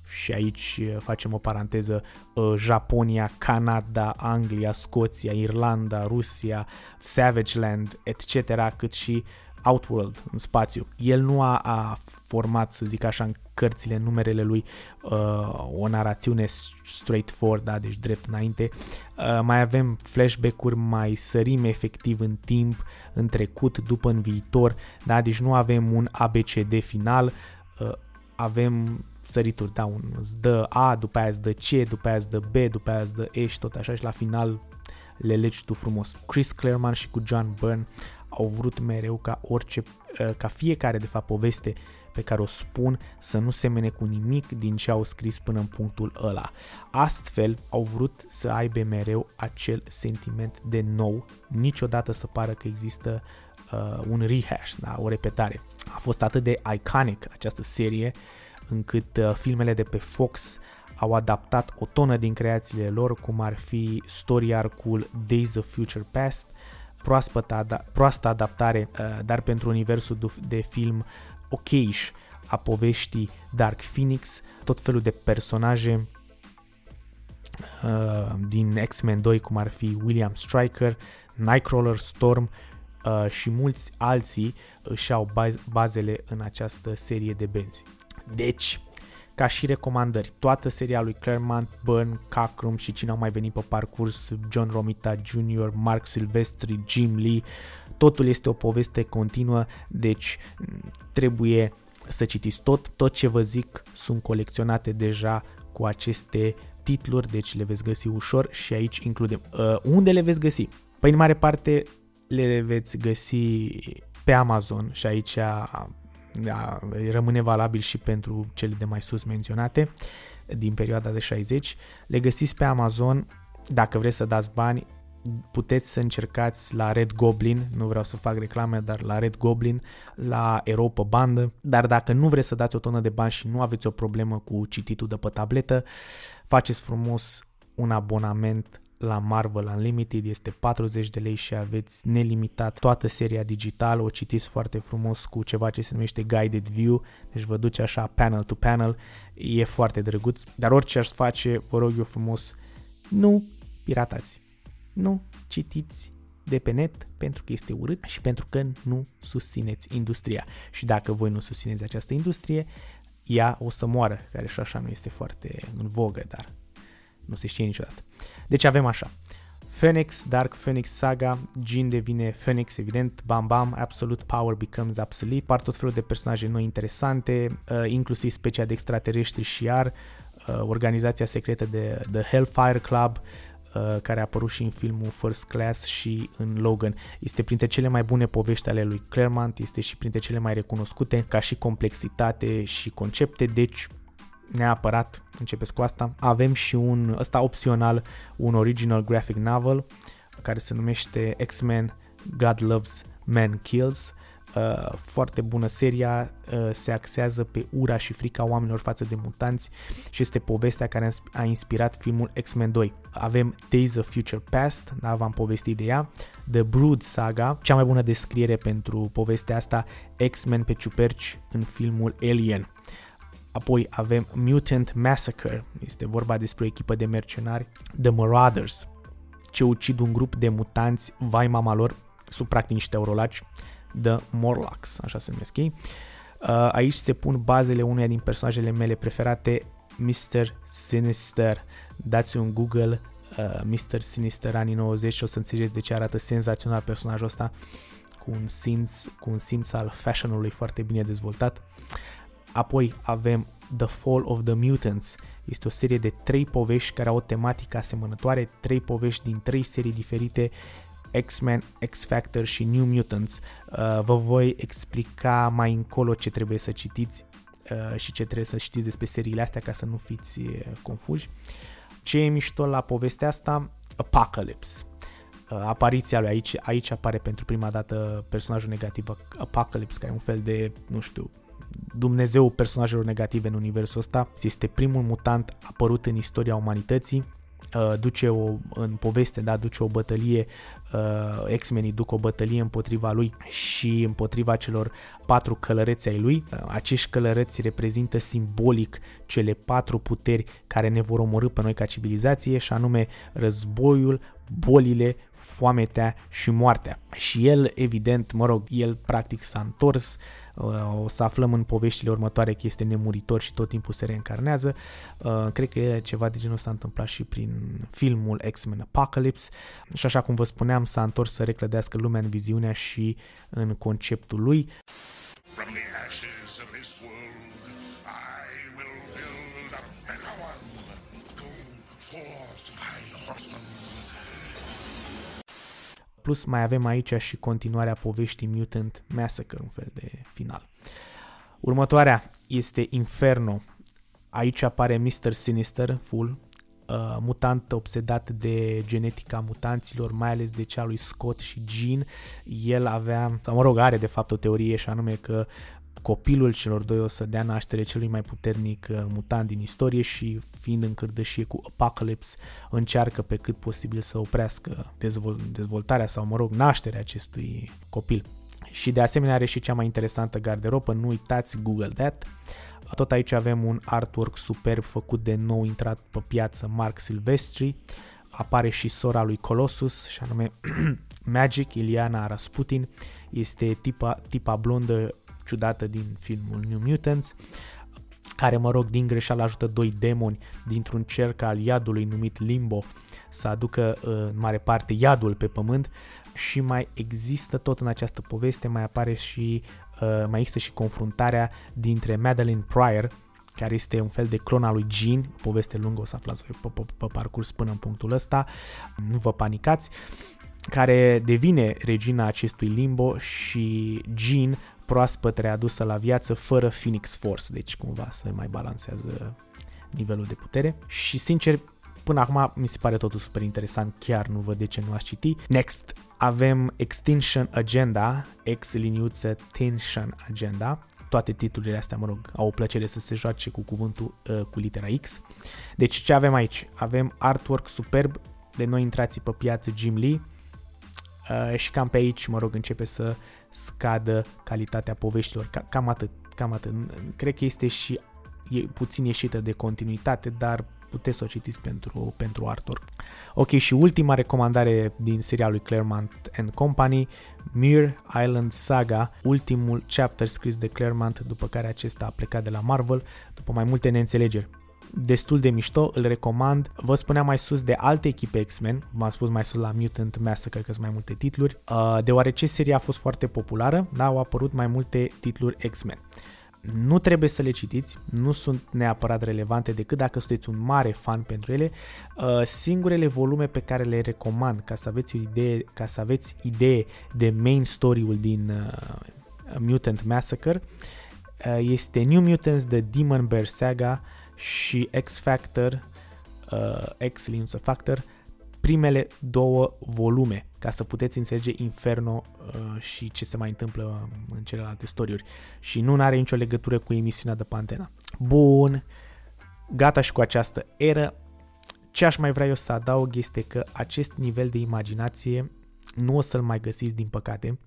și aici uh, facem o paranteză, uh, Japonia, Canada, Anglia, Scoția, Irlanda, Rusia, Savage Land, etc., cât și Outworld, în spațiu. El nu a, a format, să zic așa, în cărțile, numerele lui, uh, o narațiune straightforward, da, deci drept înainte. Uh, mai avem flashback-uri, mai sărim efectiv în timp, în trecut, după în viitor, da, deci nu avem un ABCD final, uh, avem sărituri, da, un, îți dă A, după aia îți dă C, după aia îți dă B, după aia îți dă E și tot așa și la final le legi tu frumos. Chris Claremont și cu John Byrne au vrut mereu ca orice, uh, ca fiecare de fapt poveste pe care o spun să nu semene cu nimic din ce au scris până în punctul ăla. Astfel au vrut să aibă mereu acel sentiment de nou, niciodată să pară că există uh, un rehash, da, o repetare. A fost atât de iconic această serie încât uh, filmele de pe Fox au adaptat o tonă din creațiile lor, cum ar fi story arcul Days of Future Past, proaspătă, proastă adaptare, uh, dar pentru universul de film ok a poveștii Dark Phoenix, tot felul de personaje uh, din X-Men 2, cum ar fi William Stryker, Nightcrawler, Storm uh, și mulți alții își au bazele în această serie de benzi. Deci, ca și recomandări. Toată seria lui Claremont, Byrne, Cockrum și cine au mai venit pe parcurs, John Romita Jr., Mark Silvestri, Jim Lee, totul este o poveste continuă, deci trebuie să citiți tot. Tot ce vă zic sunt colecționate deja cu aceste titluri, deci le veți găsi ușor și aici includem. Uh, unde le veți găsi? Păi în mare parte le veți găsi pe Amazon și aici da, rămâne valabil și pentru cele de mai sus menționate din perioada de 60. Le găsiți pe Amazon, dacă vreți să dați bani, puteți să încercați la Red Goblin, nu vreau să fac reclame, dar la Red Goblin, la Ero pe bandă, dar dacă nu vreți să dați o tonă de bani și nu aveți o problemă cu cititul de pe tabletă, faceți frumos un abonament la Marvel Unlimited, este 40 de lei și aveți nelimitat toată seria digitală, o citiți foarte frumos cu ceva ce se numește Guided View, deci vă duce așa panel to panel, e foarte drăguț, dar orice aș face, vă rog eu frumos, nu piratați, nu citiți de pe net pentru că este urât și pentru că nu susțineți industria. Și dacă voi nu susțineți această industrie, ea o să moară, care și așa nu este foarte în vogă, dar nu se știe niciodată. Deci avem așa. Phoenix, Dark Phoenix Saga, Jin devine Phoenix, evident, bam bam, Absolute Power becomes obsolete, par tot felul de personaje noi interesante, uh, inclusiv specia de extraterestri și iar, uh, organizația secretă de The Hellfire Club, uh, care a apărut și în filmul First Class și în Logan. Este printre cele mai bune povești ale lui Claremont, este și printre cele mai recunoscute ca și complexitate și concepte, deci neapărat, începeți cu asta. Avem și un, ăsta opțional, un original graphic novel care se numește X-Men God Loves, Man Kills. Uh, foarte bună seria, uh, se axează pe ura și frica oamenilor față de mutanți și este povestea care a inspirat filmul X-Men 2. Avem Days of Future Past, da, v-am povestit de ea, The Brood Saga, cea mai bună descriere pentru povestea asta, X-Men pe ciuperci în filmul Alien. Apoi avem Mutant Massacre, este vorba despre o echipă de mercenari, The Marauders, ce ucid un grup de mutanți, vai mama lor, sub practic niște eurolaci, The Morlocks, așa se numesc ei. Uh, aici se pun bazele uneia din personajele mele preferate, Mr. Sinister. Dați un Google uh, Mr. Sinister anii 90 și o să înțelegeți de ce arată senzațional personajul ăsta cu un simț, cu un simț al fashionului foarte bine dezvoltat. Apoi avem The Fall of the Mutants. Este o serie de trei povești care au o tematică asemănătoare, trei povești din trei serii diferite, X-Men, X-Factor și New Mutants. Uh, vă voi explica mai încolo ce trebuie să citiți uh, și ce trebuie să știți despre seriile astea ca să nu fiți uh, confuși. Ce e mișto la povestea asta? Apocalypse. Apariția lui aici, aici apare pentru prima dată personajul negativ Apocalypse, care e un fel de, nu știu, Dumnezeu personajelor negative în universul ăsta. Este primul mutant apărut în istoria umanității. Uh, duce o, în poveste, da, duce o bătălie, uh, X-Menii duc o bătălie împotriva lui și împotriva celor patru călăreți ai lui. Uh, acești călăreți reprezintă simbolic cele patru puteri care ne vor omorâ pe noi ca civilizație și anume războiul, bolile, foametea și moartea. Și el, evident, mă rog, el practic s-a întors, uh, o să aflăm în poveștile următoare că este nemuritor și tot timpul se reîncarnează. Uh, cred că ceva de genul s-a întâmplat și prin filmul X-Men Apocalypse și așa cum vă spuneam, s-a întors să reclădească lumea în viziunea și în conceptul lui. From the ashes of this Plus mai avem aici și continuarea poveștii Mutant Massacre, un fel de final. Următoarea este Inferno. Aici apare Mr. Sinister, full, uh, mutant obsedat de genetica mutanților, mai ales de cea lui Scott și Jean. El avea, sau mă rog, are de fapt o teorie și anume că copilul celor doi o să dea naștere celui mai puternic uh, mutant din istorie și fiind în cârdășie cu Apocalypse încearcă pe cât posibil să oprească dezvol- dezvoltarea sau mă rog nașterea acestui copil. Și de asemenea are și cea mai interesantă garderobă, nu uitați Google That. Tot aici avem un artwork superb făcut de nou intrat pe piață Mark Silvestri. Apare și sora lui Colossus, și anume [clears throat] Magic, Iliana Rasputin. Este tipa, tipa blondă ciudată din filmul New Mutants, care, mă rog, din greșeală ajută doi demoni dintr-un cerc al iadului numit Limbo să aducă în mare parte iadul pe pământ. Și mai există tot în această poveste, mai apare și uh, mai există și confruntarea dintre Madeline Pryor, care este un fel de clon al lui Jean, poveste lungă, o să aflați pe, pe, pe parcurs până în punctul ăsta, nu vă panicați, care devine regina acestui limbo și Jean proaspăt readusă la viață fără Phoenix Force, deci cumva să mai balansează nivelul de putere și sincer până acum mi se pare totul super interesant, chiar nu văd de ce nu aș citi. Next, avem Extinction Agenda, X liniuță Tension Agenda, toate titlurile astea, mă rog, au o plăcere să se joace cu cuvântul uh, cu litera X. Deci ce avem aici? Avem artwork superb de noi intrații pe piață Jim Lee uh, și cam pe aici, mă rog, începe să scadă calitatea poveștilor. Ca, cam atât, cam atât. Cred că este și e puțin ieșită de continuitate, dar puteți să o citiți pentru, pentru artwork. Ok, și ultima recomandare din serialul lui Claremont and Company, Mir Island Saga, ultimul chapter scris de Claremont după care acesta a plecat de la Marvel, după mai multe neînțelegeri destul de mișto, îl recomand. Vă spuneam mai sus de alte echipe X-Men, v-am spus mai sus la Mutant Massacre că sunt mai multe titluri, uh, deoarece seria a fost foarte populară, da, au apărut mai multe titluri X-Men. Nu trebuie să le citiți, nu sunt neapărat relevante decât dacă sunteți un mare fan pentru ele. Uh, singurele volume pe care le recomand ca să aveți o idee, ca să aveți idee de main story-ul din uh, Mutant Massacre uh, este New Mutants The Demon Bear Saga și X Factor, X Linux Factor, primele două volume ca să puteți înțelege Inferno uh, și ce se mai întâmplă în celelalte storiuri și nu are nicio legătură cu emisiunea de Pantena. Bun, gata și cu această eră. Ce aș mai vrea eu să adaug este că acest nivel de imaginație nu o să-l mai găsiți din păcate.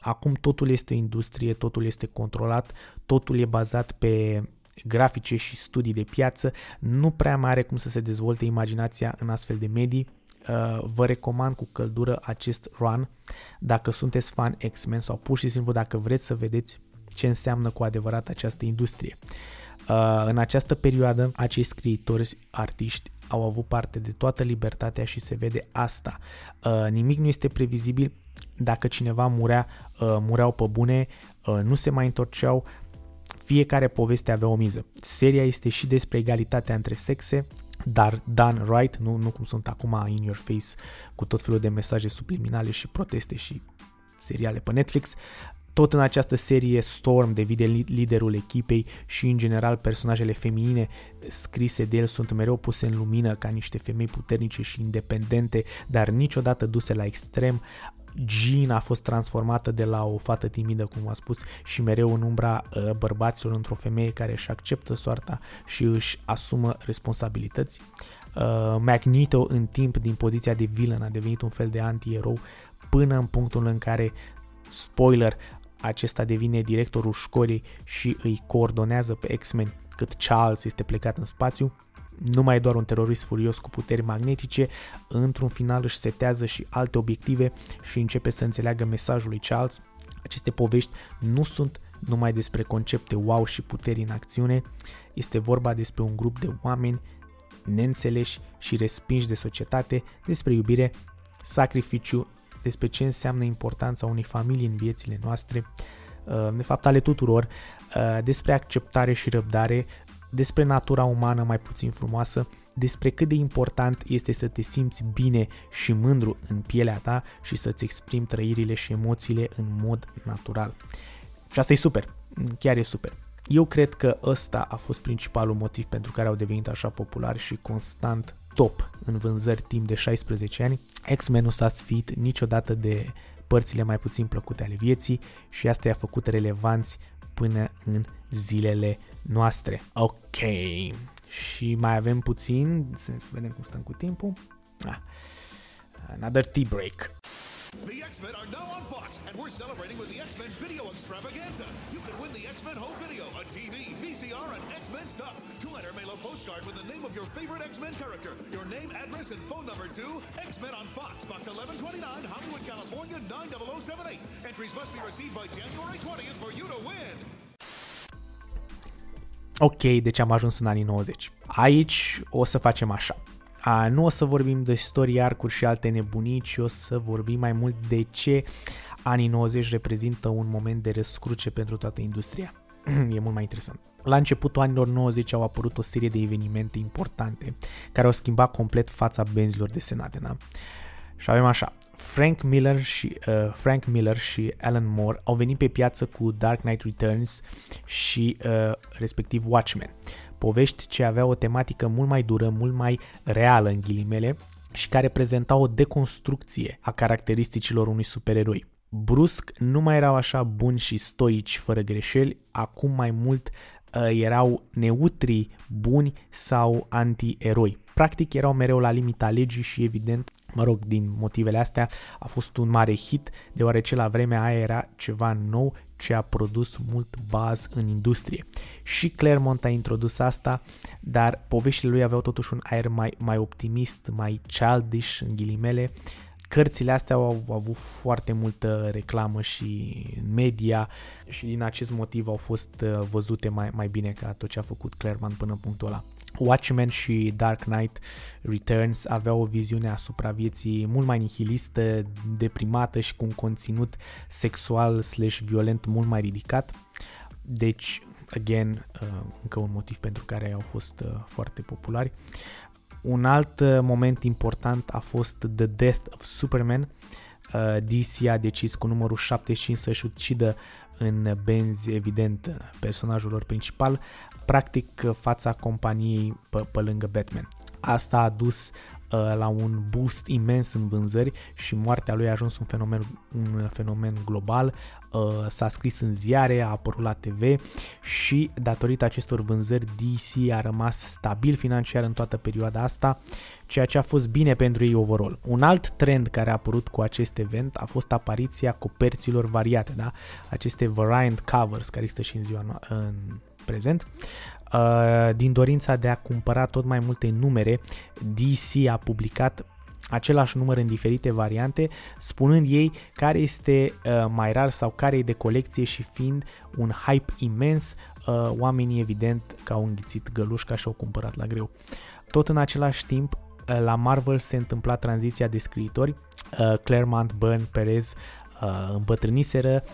Acum totul este o industrie, totul este controlat, totul e bazat pe grafice și studii de piață, nu prea mai are cum să se dezvolte imaginația în astfel de medii Uh, vă recomand cu căldură acest run dacă sunteți fan X-Men sau pur și simplu dacă vreți să vedeți ce înseamnă cu adevărat această industrie. Uh, în această perioadă, acești scriitori, artiști au avut parte de toată libertatea și se vede asta. Uh, nimic nu este previzibil, dacă cineva murea, mureau pe bune, nu se mai întorceau, fiecare poveste avea o miză. Seria este și despre egalitatea între sexe, dar done right, nu, nu cum sunt acum in your face cu tot felul de mesaje subliminale și proteste și seriale pe Netflix. Tot în această serie Storm devine liderul echipei și în general personajele feminine scrise de el sunt mereu puse în lumină ca niște femei puternice și independente, dar niciodată duse la extrem. Jean a fost transformată de la o fată timidă, cum a spus, și mereu în umbra uh, bărbaților într-o femeie care își acceptă soarta și își asumă responsabilități. Uh, Magneto în timp din poziția de villain a devenit un fel de anti-erou până în punctul în care, spoiler, acesta devine directorul școlii și îi coordonează pe X-Men cât Charles este plecat în spațiu nu mai e doar un terorist furios cu puteri magnetice, într-un final își setează și alte obiective și începe să înțeleagă mesajul lui Charles. Aceste povești nu sunt numai despre concepte wow și puteri în acțiune, este vorba despre un grup de oameni neînțeleși și respinși de societate, despre iubire, sacrificiu, despre ce înseamnă importanța unei familii în viețile noastre, uh, de fapt ale tuturor, uh, despre acceptare și răbdare, despre natura umană mai puțin frumoasă, despre cât de important este să te simți bine și mândru în pielea ta și să-ți exprimi trăirile și emoțiile în mod natural. Și asta e super, chiar e super. Eu cred că ăsta a fost principalul motiv pentru care au devenit așa populari și constant top în vânzări timp de 16 ani. X-Men nu s-a sfit niciodată de părțile mai puțin plăcute ale vieții și asta i-a făcut relevanți până în zilele noastre. Ok, și mai avem puțin, să vedem cum stăm cu timpul. Ah. Another tea break. The X-Men are now on Fox, and we're celebrating with the X-Men Video Extravaganza. Your favorite X-Men character, your name, address, and phone number to X-Men on Fox, Box 1129, Hollywood, California, 90078. Entries must be received by January 20th for you to win. Ok, deci am ajuns în anii 90. Aici o să facem așa. A, nu o să vorbim de story arcuri și alte nebunii, ci o să vorbim mai mult de ce anii 90 reprezintă un moment de răscruce pentru toată industria. [clears throat] e mult mai interesant. La începutul anilor 90 au apărut o serie de evenimente importante care au schimbat complet fața benzilor desenate. Da? Și avem așa, Frank Miller și uh, Frank Miller și Alan Moore au venit pe piață cu Dark Knight Returns și uh, respectiv Watchmen. povești ce aveau o tematică mult mai dură, mult mai reală în ghilimele și care prezentau o deconstrucție a caracteristicilor unui supereroi. Brusc nu mai erau așa buni și stoici fără greșeli, acum mai mult uh, erau neutri, buni sau anti-eroi. Practic erau mereu la limita legii și evident, mă rog, din motivele astea a fost un mare hit, deoarece la vremea aia era ceva nou ce a produs mult baz în industrie. Și Claremont a introdus asta, dar poveștile lui aveau totuși un aer mai, mai optimist, mai childish, în ghilimele, Cărțile astea au, au avut foarte multă reclamă și media și din acest motiv au fost uh, văzute mai, mai bine ca tot ce a făcut Claremont până în punctul ăla. Watchmen și Dark Knight Returns aveau o viziune asupra vieții mult mai nihilistă, deprimată și cu un conținut sexual slash violent mult mai ridicat. Deci, again, uh, încă un motiv pentru care au fost uh, foarte populari. Un alt uh, moment important a fost The Death of Superman. DC a decis cu numărul 75 să-și ucidă în benzi, evident, personajul lor principal, practic fața companiei pe, pe lângă Batman. Asta a dus uh, la un boost imens în vânzări și moartea lui a ajuns un fenomen, un fenomen global, uh, s-a scris în ziare, a apărut la TV și datorită acestor vânzări DC a rămas stabil financiar în toată perioada asta, ceea ce a fost bine pentru ei overall. Un alt trend care a apărut cu acest event a fost apariția coperților variate, da? aceste variant covers care există și în ziua în prezent, uh, din dorința de a cumpăra tot mai multe numere, DC a publicat același număr în diferite variante, spunând ei care este uh, mai rar sau care e de colecție și fiind un hype imens, uh, oamenii evident că au înghițit gălușca și au cumpărat la greu. Tot în același timp, uh, la Marvel se întâmpla tranziția de scriitori, uh, Claremont, Byrne, Perez uh, îmbătrâniseră,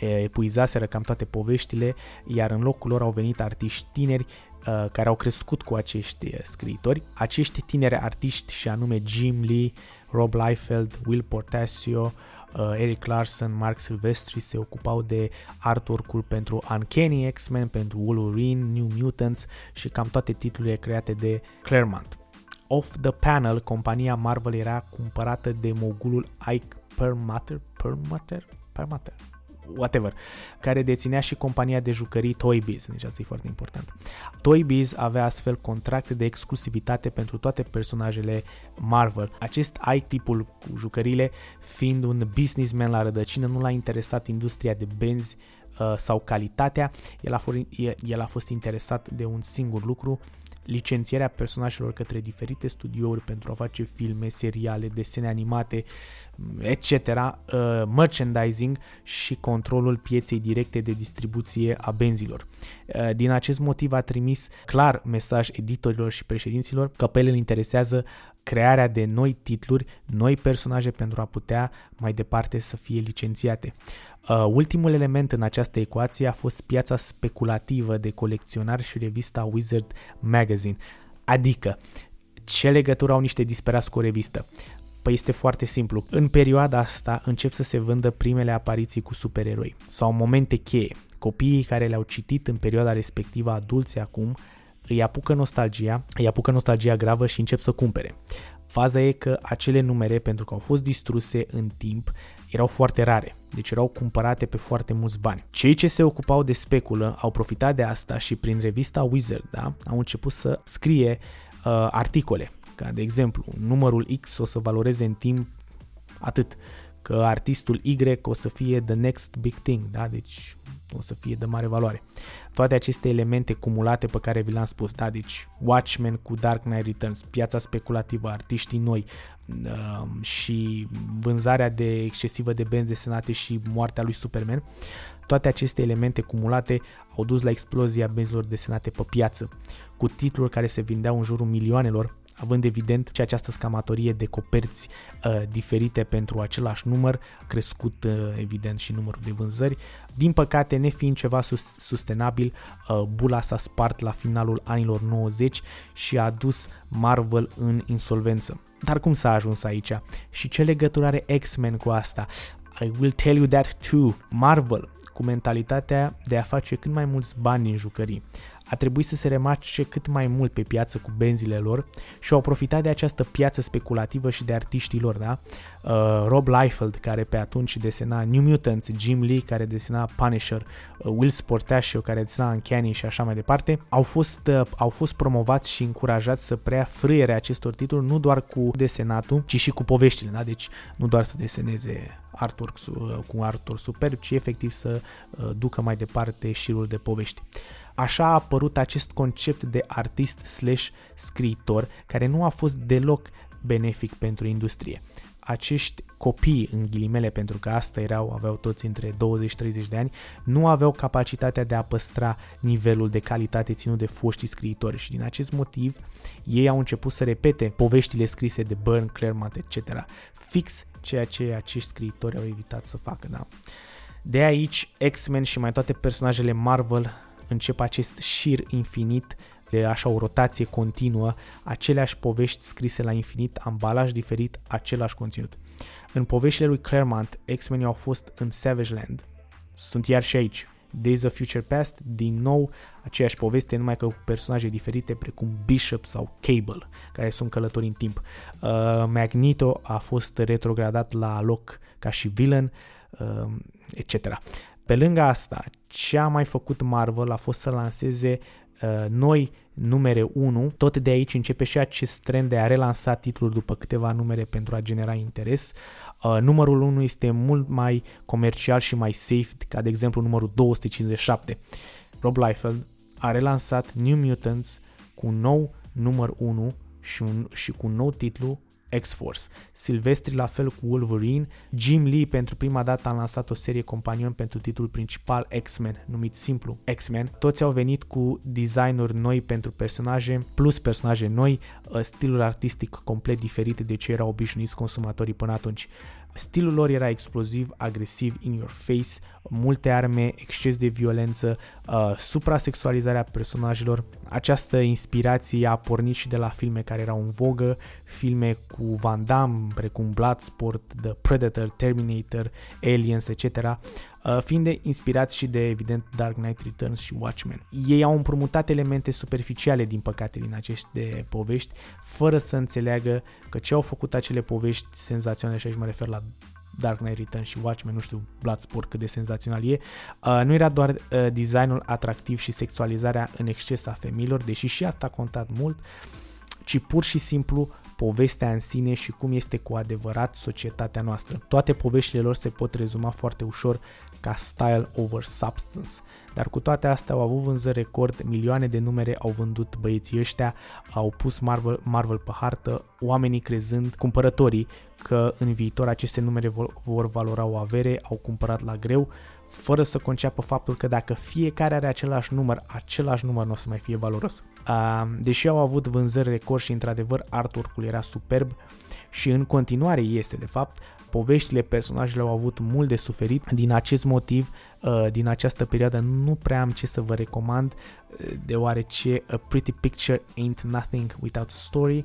epuizaseră cam toate poveștile, iar în locul lor au venit artiști tineri uh, care au crescut cu acești uh, scriitori. Acești tineri artiști și anume Jim Lee, Rob Liefeld, Will Portasio, uh, Eric Larson, Mark Silvestri se ocupau de artwork-ul pentru Uncanny X-Men, pentru Wolverine, New Mutants și cam toate titlurile create de Claremont. Off the Panel, compania Marvel era cumpărată de mogulul Ike Perlmutter, Perlmutter, Perlmutter, whatever, care deținea și compania de jucării Toy Biz, deci asta e foarte important. Toy Biz avea astfel contracte de exclusivitate pentru toate personajele Marvel. Acest ai-tipul cu jucările, fiind un businessman la rădăcină, nu l-a interesat industria de benzi uh, sau calitatea, el a, fost, el a fost interesat de un singur lucru, licențierea personajelor către diferite studiouri pentru a face filme, seriale, desene animate, etc., uh, merchandising și controlul pieței directe de distribuție a benzilor. Uh, din acest motiv a trimis clar mesaj editorilor și președinților că pe ele îl interesează crearea de noi titluri, noi personaje pentru a putea mai departe să fie licențiate. Uh, ultimul element în această ecuație a fost piața speculativă de colecționari și revista Wizard Magazine. Adică, ce legătură au niște disperați cu o revistă? Păi este foarte simplu. În perioada asta încep să se vândă primele apariții cu supereroi sau momente cheie. Copiii care le-au citit în perioada respectivă, adulți acum, îi apucă nostalgia, îi apucă nostalgia gravă și încep să cumpere. Faza e că acele numere, pentru că au fost distruse în timp, erau foarte rare, deci erau cumpărate pe foarte mulți bani. Cei ce se ocupau de speculă au profitat de asta și prin revista Wizard da, au început să scrie uh, articole, ca de exemplu, numărul X o să valoreze în timp atât, că artistul Y o să fie the next big thing, da? deci o să fie de mare valoare. Toate aceste elemente cumulate pe care vi le-am spus, da? deci Watchmen cu Dark Knight Returns, piața speculativă, artiștii noi uh, și vânzarea de excesivă de benzi desenate și moartea lui Superman, toate aceste elemente cumulate au dus la explozia benzilor desenate pe piață, cu titluri care se vindeau în jurul milioanelor având evident și această scamatorie de coperți uh, diferite pentru același număr, crescut uh, evident și numărul de vânzări. Din păcate, nefiind ceva sus- sustenabil, uh, bula s-a spart la finalul anilor 90 și a dus Marvel în insolvență. Dar cum s-a ajuns aici? Și ce legătură are X-Men cu asta? I will tell you that too. Marvel, cu mentalitatea de a face cât mai mulți bani din jucării, a trebuit să se remarce cât mai mult pe piață cu benzile lor și au profitat de această piață speculativă și de artiștii lor, da? Uh, Rob Liefeld, care pe atunci desena New Mutants, Jim Lee, care desena Punisher, uh, Will Sportaccio, care desena Uncanny și așa mai departe, au fost, uh, au fost promovați și încurajați să preia frâierea acestor titluri, nu doar cu desenatul, ci și cu poveștile, da? Deci nu doar să deseneze artwork uh, cu artwork superb, ci efectiv să uh, ducă mai departe șirul de povești. Așa a apărut acest concept de artist slash scriitor care nu a fost deloc benefic pentru industrie. Acești copii, în ghilimele, pentru că asta erau, aveau toți între 20-30 de ani, nu aveau capacitatea de a păstra nivelul de calitate ținut de foștii scriitori și din acest motiv ei au început să repete poveștile scrise de Byrne, Claremont, etc. Fix ceea ce acești scriitori au evitat să facă, da? De aici, X-Men și mai toate personajele Marvel încep acest șir infinit de așa o rotație continuă, aceleași povești scrise la infinit, ambalaj diferit, același conținut. În poveștile lui Claremont, X-Men au fost în Savage Land. Sunt iar și aici. Days of Future Past, din nou aceeași poveste, numai că cu personaje diferite precum Bishop sau Cable, care sunt călători în timp. Uh, Magneto a fost retrogradat la loc ca și villain, uh, etc. Pe lângă asta, ce a mai făcut Marvel a fost să lanseze uh, noi numere 1, tot de aici începe și acest trend de a relansa titluri după câteva numere pentru a genera interes. Uh, numărul 1 este mult mai comercial și mai safe ca de exemplu numărul 257. Rob Liefeld a relansat New Mutants cu un nou număr 1 și, un, și cu un nou titlu X-Force. Silvestri la fel cu Wolverine. Jim Lee pentru prima dată a lansat o serie companion pentru titlul principal X-Men, numit simplu X-Men. Toți au venit cu designuri noi pentru personaje, plus personaje noi, ă, stiluri artistic complet diferite de ce erau obișnuiți consumatorii până atunci. Stilul lor era exploziv, agresiv, in your face, multe arme, exces de violență, uh, suprasexualizarea personajelor. Această inspirație a pornit și de la filme care erau în vogă, filme cu Van Damme, precum Bloodsport, The Predator, Terminator, Aliens, etc., uh, fiind de inspirați și de, evident, Dark Knight Returns și Watchmen. Ei au împrumutat elemente superficiale, din păcate, din aceste povești, fără să înțeleagă că ce au făcut acele povești senzaționale, și aici mă refer la Dark Knight Returns și Watchmen, nu știu, Bloodsport cât de senzațional e, uh, nu era doar uh, designul atractiv și sexualizarea în exces a femeilor, deși și asta a contat mult, ci pur și simplu povestea în sine și cum este cu adevărat societatea noastră. Toate poveștile lor se pot rezuma foarte ușor ca style over substance. Dar cu toate astea au avut vânzări record, milioane de numere au vândut băieții ăștia, au pus Marvel, Marvel pe hartă, oamenii crezând, cumpărătorii, că în viitor aceste numere vor, vor valora o avere, au cumpărat la greu, fără să conceapă faptul că dacă fiecare are același număr, același număr nu o să mai fie valoros. Deși au avut vânzări record și într-adevăr artwork-ul era superb și în continuare este de fapt, poveștile personajelor au avut mult de suferit. Din acest motiv, din această perioadă nu prea am ce să vă recomand, deoarece A Pretty Picture Ain't Nothing Without a Story,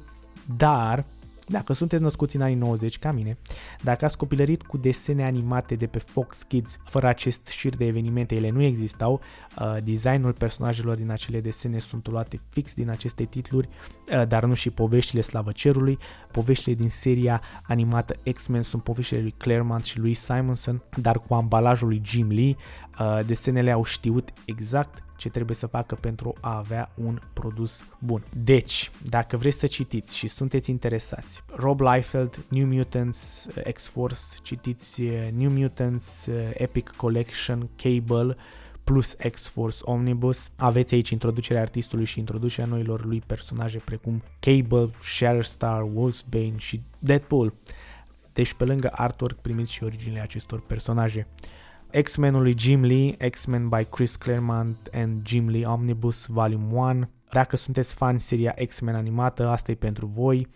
dar dacă sunteți născuți în anii 90 ca mine, dacă ați copilărit cu desene animate de pe Fox Kids, fără acest șir de evenimente, ele nu existau, uh, designul personajelor din acele desene sunt luate fix din aceste titluri, uh, dar nu și poveștile Slavă Cerului, poveștile din seria animată X-Men sunt poveștile lui Claremont și lui Simonson, dar cu ambalajul lui Jim Lee, uh, desenele au știut exact ce trebuie să facă pentru a avea un produs bun. Deci, dacă vreți să citiți și sunteți interesați, Rob Liefeld, New Mutants, uh, X-Force, citiți uh, New Mutants, uh, Epic Collection, Cable, plus X-Force Omnibus. Aveți aici introducerea artistului și introducerea noilor lui personaje precum Cable, Shatterstar, Wolfsbane și Deadpool. Deci pe lângă artwork primiți și originile acestor personaje. X-Men-ul lui Jim Lee, X-Men by Chris Claremont and Jim Lee Omnibus Volume 1. Dacă sunteți fan seria X-Men animată, asta e pentru voi.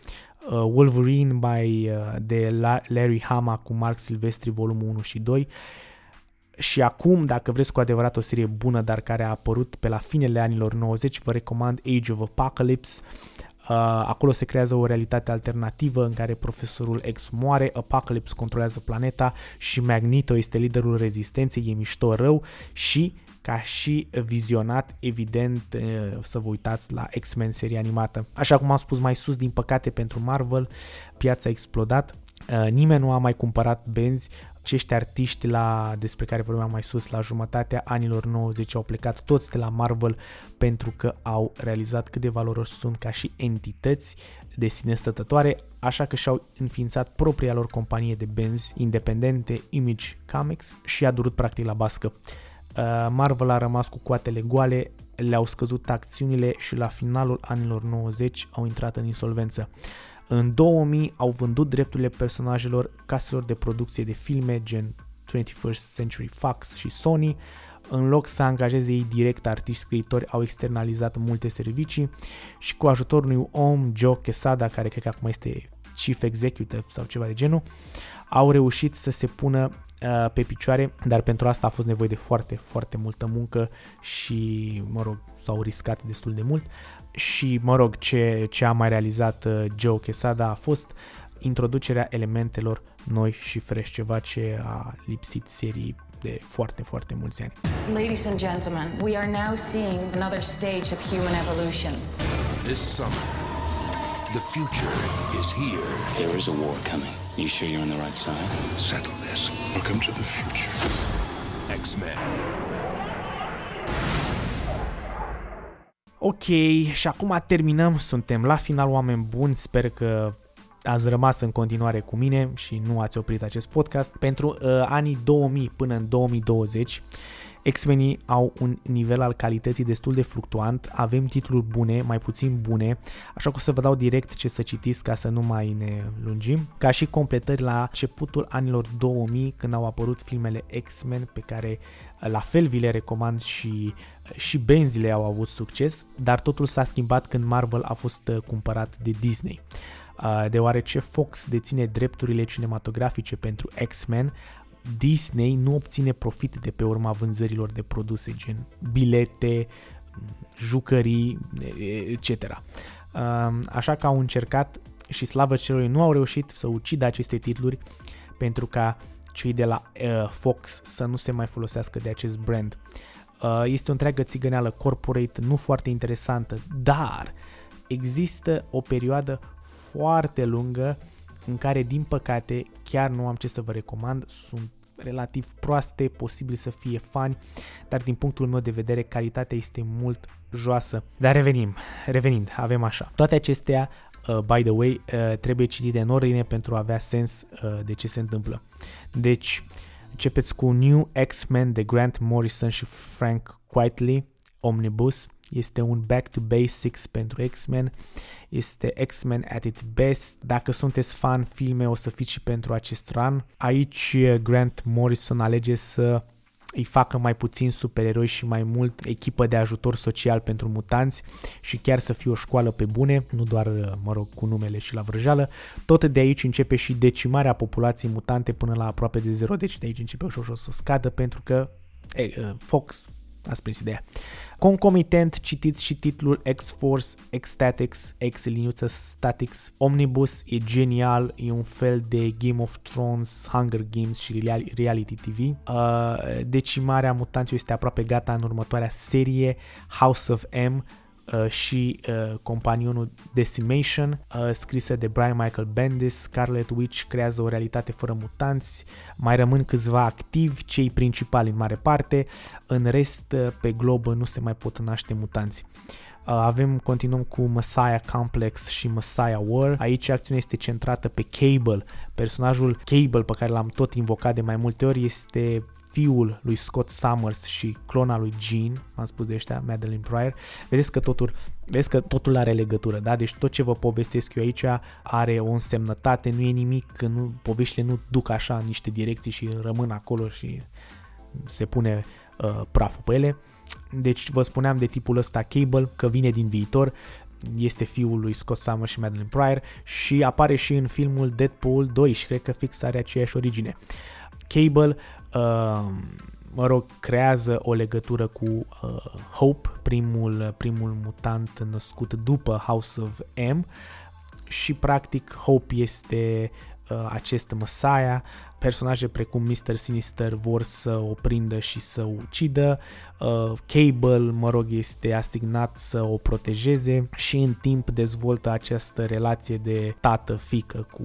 Uh, Wolverine by, uh, de Larry Hama cu Mark Silvestri volumul 1 și 2. Și acum, dacă vreți cu adevărat o serie bună, dar care a apărut pe la finele anilor 90, vă recomand Age of Apocalypse, acolo se creează o realitate alternativă în care profesorul X moare, Apocalypse controlează planeta și Magneto este liderul rezistenței, e mișto rău și ca și vizionat, evident, să vă uitați la X-Men serie animată. Așa cum am spus mai sus, din păcate pentru Marvel, piața a explodat, nimeni nu a mai cumpărat benzi, acești artiști la, despre care vorbeam mai sus, la jumătatea anilor 90 au plecat toți de la Marvel pentru că au realizat cât de valoroși sunt ca și entități de sine stătătoare, așa că și-au înființat propria lor companie de benzi independente, Image Comics, și a durut practic la bască. Uh, Marvel a rămas cu coatele goale, le-au scăzut acțiunile și la finalul anilor 90 au intrat în insolvență. În 2000 au vândut drepturile personajelor caselor de producție de filme gen 21st Century Fox și Sony. În loc să angajeze ei direct artiști scriitori, au externalizat multe servicii și cu ajutorul unui om, Joe Quesada, care cred că acum este Chief Executive sau ceva de genul, au reușit să se pună uh, pe picioare, dar pentru asta a fost nevoie de foarte, foarte multă muncă și, mă rog, s-au riscat destul de mult și, mă rog, ce, ce a mai realizat uh, Joe Quesada a fost introducerea elementelor noi și fresh, ceva ce a lipsit serii de foarte, foarte mulți ani. Ladies and gentlemen, we are now seeing another stage of human evolution. This summer, the future is here. There is a war coming. You sure you're on the right side? Settle this. Welcome to the future. X-Men. Ok, și acum terminăm, suntem la final, oameni buni, sper că ați rămas în continuare cu mine și nu ați oprit acest podcast. Pentru uh, anii 2000 până în 2020, X-Menii au un nivel al calității destul de fluctuant, avem titluri bune, mai puțin bune, așa că o să vă dau direct ce să citiți ca să nu mai ne lungim, ca și completări la începutul anilor 2000 când au apărut filmele X-Men pe care la fel vi le recomand și și benzile au avut succes, dar totul s-a schimbat când Marvel a fost uh, cumpărat de Disney. Uh, deoarece Fox deține drepturile cinematografice pentru X-Men, Disney nu obține profit de pe urma vânzărilor de produse gen bilete, jucării, etc. Um, așa că au încercat și slavă celor nu au reușit să ucidă aceste titluri pentru ca cei de la uh, Fox să nu se mai folosească de acest brand. Uh, este o întreagă țigăneală corporate, nu foarte interesantă, dar există o perioadă foarte lungă în care, din păcate, chiar nu am ce să vă recomand, sunt relativ proaste, posibil să fie fani, dar din punctul meu de vedere calitatea este mult joasă. Dar revenim, revenind, avem așa. Toate acestea, uh, by the way, uh, trebuie citite în ordine pentru a avea sens uh, de ce se întâmplă. Deci, începeți cu New X-Men de Grant Morrison și Frank Quitely, Omnibus, este un back to basics pentru X-Men, este X-Men at its best. Dacă sunteți fan filme, o să fiți și pentru acest run. Aici Grant Morrison alege să îi facă mai puțin supereroi și mai mult echipă de ajutor social pentru mutanți și chiar să fie o școală pe bune, nu doar, mă rog, cu numele și la vrăjeală. Tot de aici începe și decimarea populației mutante până la aproape de zero, deci de aici începe ușor, ușor să scadă pentru că e, Fox ați prins ideea. Concomitent citiți și titlul X-Force, X-Statics, X-Liniuță Statics. Omnibus e genial, e un fel de Game of Thrones, Hunger Games și reality TV. Uh, decimarea mutanților este aproape gata în următoarea serie, House of M, uh, și uh, companionul Decimation, uh, scrisă de Brian Michael Bendis, Scarlet Witch creează o realitate fără mutanți, mai rămân câțiva activi, cei principali în mare parte, în rest uh, pe glob nu se mai pot naște mutanți. Uh, avem, continuăm cu Messiah Complex și Messiah War. Aici acțiunea este centrată pe Cable. Personajul Cable, pe care l-am tot invocat de mai multe ori, este fiul lui Scott Summers și clona lui Jean, am spus de ăștia, Madeline Pryor, vedeți că totul, vedeți că totul are legătură, da? Deci tot ce vă povestesc eu aici are o însemnătate, nu e nimic, că nu, poveștile nu duc așa în niște direcții și rămân acolo și se pune uh, praful pe ele. Deci vă spuneam de tipul ăsta Cable, că vine din viitor, este fiul lui Scott Summers și Madeline Pryor și apare și în filmul Deadpool 2 și cred că fix are aceeași origine. Cable uh, mă rog, creează o legătură cu uh, Hope, primul, primul mutant născut după House of M și practic Hope este uh, acest Messiah, personaje precum Mr. Sinister vor să o prindă și să o ucidă, uh, Cable, mă rog, este asignat să o protejeze și în timp dezvoltă această relație de tată-fică cu,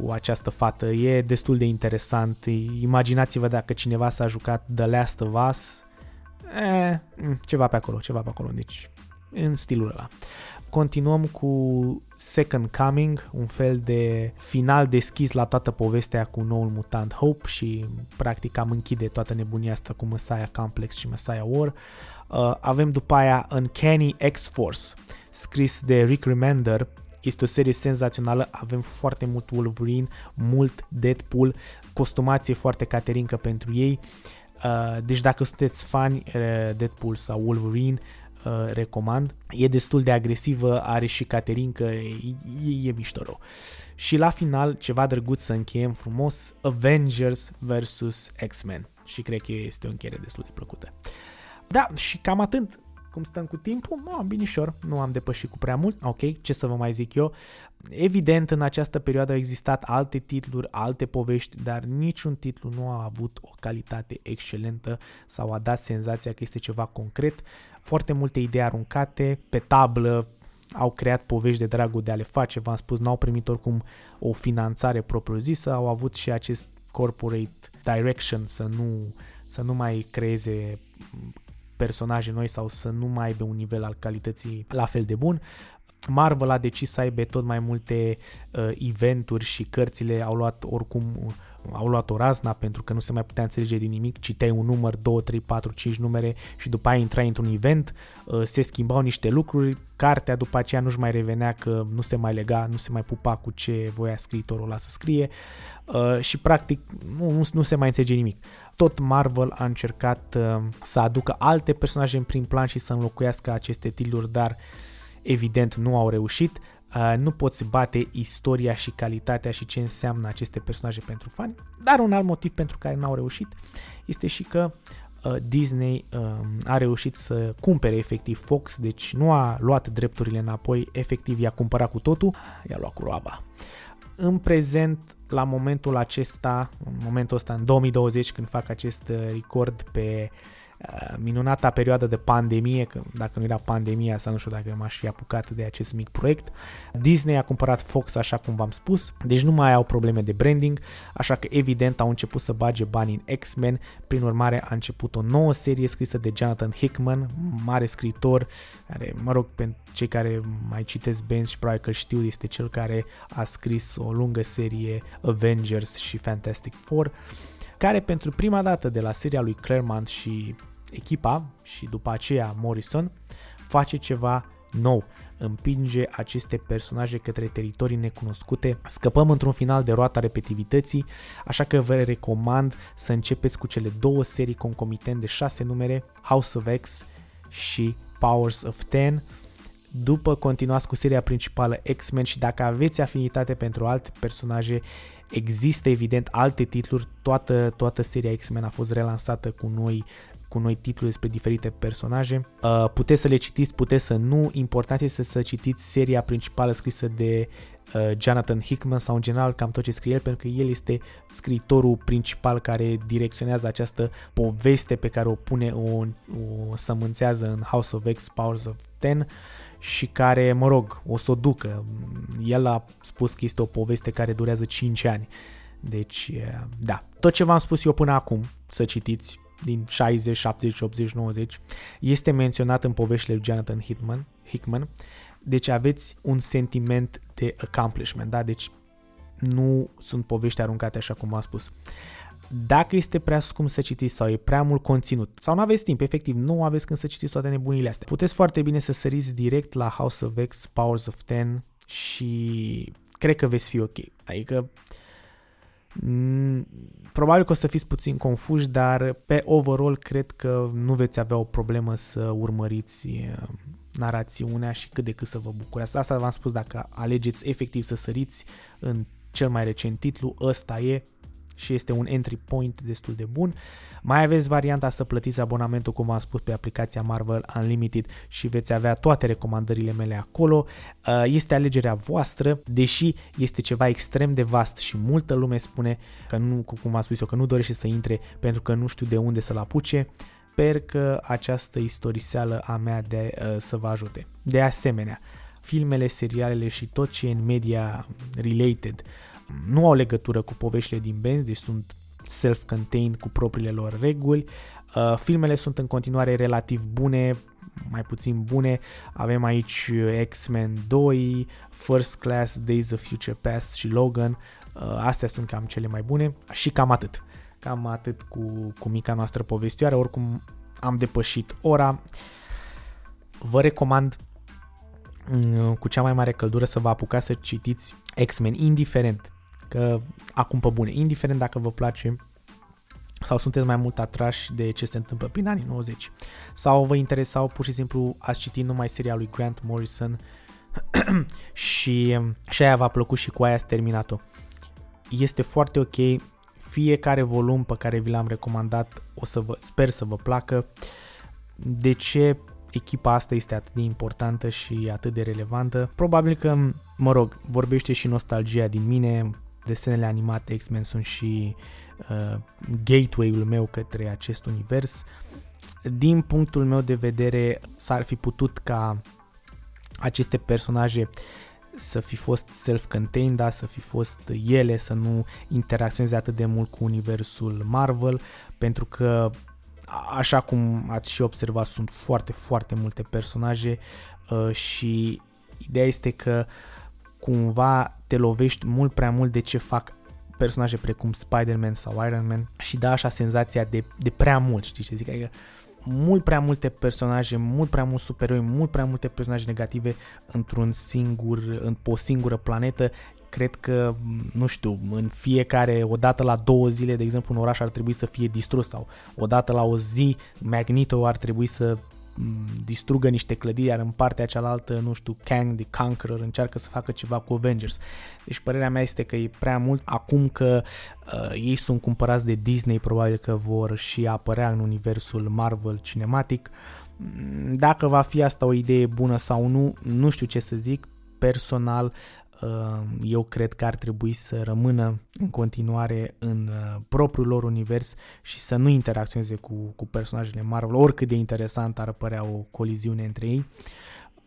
cu această fată. E destul de interesant. Imaginați-vă dacă cineva s-a jucat The Last of Us, eh, ceva pe acolo, ceva pe acolo, deci în stilul ăla. Continuăm cu Second Coming, un fel de final deschis la toată povestea cu noul mutant Hope și practic am închide toată nebunia asta cu Messiah Complex și Messiah War. Uh, avem după aia Uncanny X-Force, scris de Rick Remender, este o serie senzațională, avem foarte mult Wolverine, mult Deadpool, costumație foarte caterincă pentru ei. Uh, deci dacă sunteți fani uh, Deadpool sau Wolverine, uh, recomand. E destul de agresivă, are și caterincă, e, e, e mișto rău. Și la final, ceva drăguț să încheiem frumos, Avengers vs. X-Men. Și cred că este o încheiere destul de plăcută. Da, și cam atât cum stăm cu timpul, no, binișor, nu am depășit cu prea mult, ok, ce să vă mai zic eu. Evident, în această perioadă au existat alte titluri, alte povești, dar niciun titlu nu a avut o calitate excelentă sau a dat senzația că este ceva concret. Foarte multe idei aruncate pe tablă, au creat povești de dragul de a le face, v-am spus, n-au primit oricum o finanțare propriu-zisă, au avut și acest corporate direction să nu, să nu mai creeze personaje noi sau să nu mai aibă un nivel al calității la fel de bun. Marvel a decis să aibă tot mai multe uh, eventuri și cărțile au luat oricum uh, au luat o razna pentru că nu se mai putea înțelege din nimic, citeai un număr, 2, 3, 4, 5 numere și după aia intrai într-un event, uh, se schimbau niște lucruri, cartea după aceea nu-și mai revenea că nu se mai lega, nu se mai pupa cu ce voia scriitorul ăla să scrie uh, și practic nu, nu, nu se mai înțelege nimic. Tot Marvel a încercat uh, să aducă alte personaje în prim plan și să înlocuiască aceste titluri, dar evident nu au reușit. Uh, nu poți bate istoria și calitatea și ce înseamnă aceste personaje pentru fani, dar un alt motiv pentru care n-au reușit este și că uh, Disney uh, a reușit să cumpere efectiv Fox, deci nu a luat drepturile înapoi, efectiv i-a cumpărat cu totul, i-a luat cu roaba. În prezent, la momentul acesta, în momentul ăsta, în 2020, când fac acest uh, record pe uh, Uh, minunata perioadă de pandemie, că dacă nu era pandemia sau nu știu dacă m-aș fi apucat de acest mic proiect. Disney a cumpărat Fox așa cum v-am spus, deci nu mai au probleme de branding, așa că evident au început să bage bani în X-Men, prin urmare a început o nouă serie scrisă de Jonathan Hickman, mare scriitor, care, mă rog, pentru cei care mai citesc Benz și probabil că știu, este cel care a scris o lungă serie Avengers și Fantastic Four care pentru prima dată de la seria lui Claremont și echipa și după aceea Morrison face ceva nou împinge aceste personaje către teritorii necunoscute. Scăpăm într-un final de roata repetitivității, așa că vă recomand să începeți cu cele două serii concomitent de 6 numere, House of X și Powers of Ten. După continuați cu seria principală X-Men și dacă aveți afinitate pentru alte personaje, Există evident alte titluri, toată, toată seria X-Men a fost relansată cu noi cu noi titluri despre diferite personaje. Uh, puteți să le citiți, puteți să nu. Important este să citiți seria principală scrisă de uh, Jonathan Hickman sau în general cam tot ce scrie el, pentru că el este scriitorul principal care direcționează această poveste pe care o pune, o, o sămânțează în House of X, Powers of Ten și care, mă rog, o să o ducă. El a spus că este o poveste care durează 5 ani. Deci, da. Tot ce v-am spus eu până acum, să citiți, din 60, 70, 80, 90, este menționat în poveștile lui Jonathan Hickman, Hickman. Deci aveți un sentiment de accomplishment, da? Deci nu sunt povești aruncate așa cum am spus. Dacă este prea scump să citiți sau e prea mult conținut sau nu aveți timp, efectiv, nu aveți când să citiți toate nebunile astea, puteți foarte bine să săriți direct la House of X, Powers of Ten și cred că veți fi ok. Adică probabil că o să fiți puțin confuși, dar pe overall cred că nu veți avea o problemă să urmăriți uh, narațiunea și cât de cât să vă bucurați. Asta v-am spus dacă alegeți efectiv să săriți în cel mai recent titlu, ăsta e și este un entry point destul de bun. Mai aveți varianta să plătiți abonamentul, cum am spus, pe aplicația Marvel Unlimited și veți avea toate recomandările mele acolo. Uh, este alegerea voastră, deși este ceva extrem de vast și multă lume spune că nu, cum am spus eu, că nu dorește să intre pentru că nu știu de unde să-l apuce. Sper că această istoriseală a mea de, uh, să vă ajute. De asemenea, filmele, serialele și tot ce e în media related nu au legătură cu poveștile din benzi, deci sunt self-contained cu propriile lor reguli. Uh, filmele sunt în continuare relativ bune, mai puțin bune. Avem aici X-Men 2, First Class, Days of Future Past și Logan. Uh, astea sunt cam cele mai bune și cam atât. Cam atât cu, cu mica noastră povestioară. Oricum am depășit ora. Vă recomand mm, cu cea mai mare căldură să vă apucați să citiți X-Men, indiferent că acum pe bune, indiferent dacă vă place sau sunteți mai mult atrași de ce se întâmplă prin anii 90 sau vă interesau pur și simplu ați citit numai serialul lui Grant Morrison [clears throat] și, și aia v-a plăcut și cu aia ați terminat-o. Este foarte ok, fiecare volum pe care vi l-am recomandat o să vă, sper să vă placă. De ce echipa asta este atât de importantă și atât de relevantă? Probabil că, mă rog, vorbește și nostalgia din mine, desenele animate X-Men sunt și uh, gateway-ul meu către acest univers. Din punctul meu de vedere, s-ar fi putut ca aceste personaje să fi fost self-contained, da, să fi fost ele, să nu interacționeze atât de mult cu universul Marvel, pentru că așa cum ați și observat, sunt foarte, foarte multe personaje uh, și ideea este că cumva te lovești mult prea mult de ce fac personaje precum Spider-Man sau Iron Man și da așa senzația de, de prea mult, știi ce zic? Adică mult prea multe personaje, mult prea mulți supereroi, mult prea multe personaje negative într-un singur, în o singură planetă cred că, nu știu, în fiecare, o dată la două zile, de exemplu, un oraș ar trebui să fie distrus sau o dată la o zi, Magneto ar trebui să distrugă niște clădiri, iar în partea cealaltă, nu știu, Kang the Conqueror încearcă să facă ceva cu Avengers. Deci părerea mea este că e prea mult. Acum că uh, ei sunt cumpărați de Disney, probabil că vor și apărea în universul Marvel cinematic. Mm, dacă va fi asta o idee bună sau nu, nu știu ce să zic. Personal, Ehm, eu cred că ar trebui să rămână în continuare în uh, propriul lor univers și să nu interacționeze cu, cu personajele Marvel, oricât de interesant ar părea o coliziune între ei.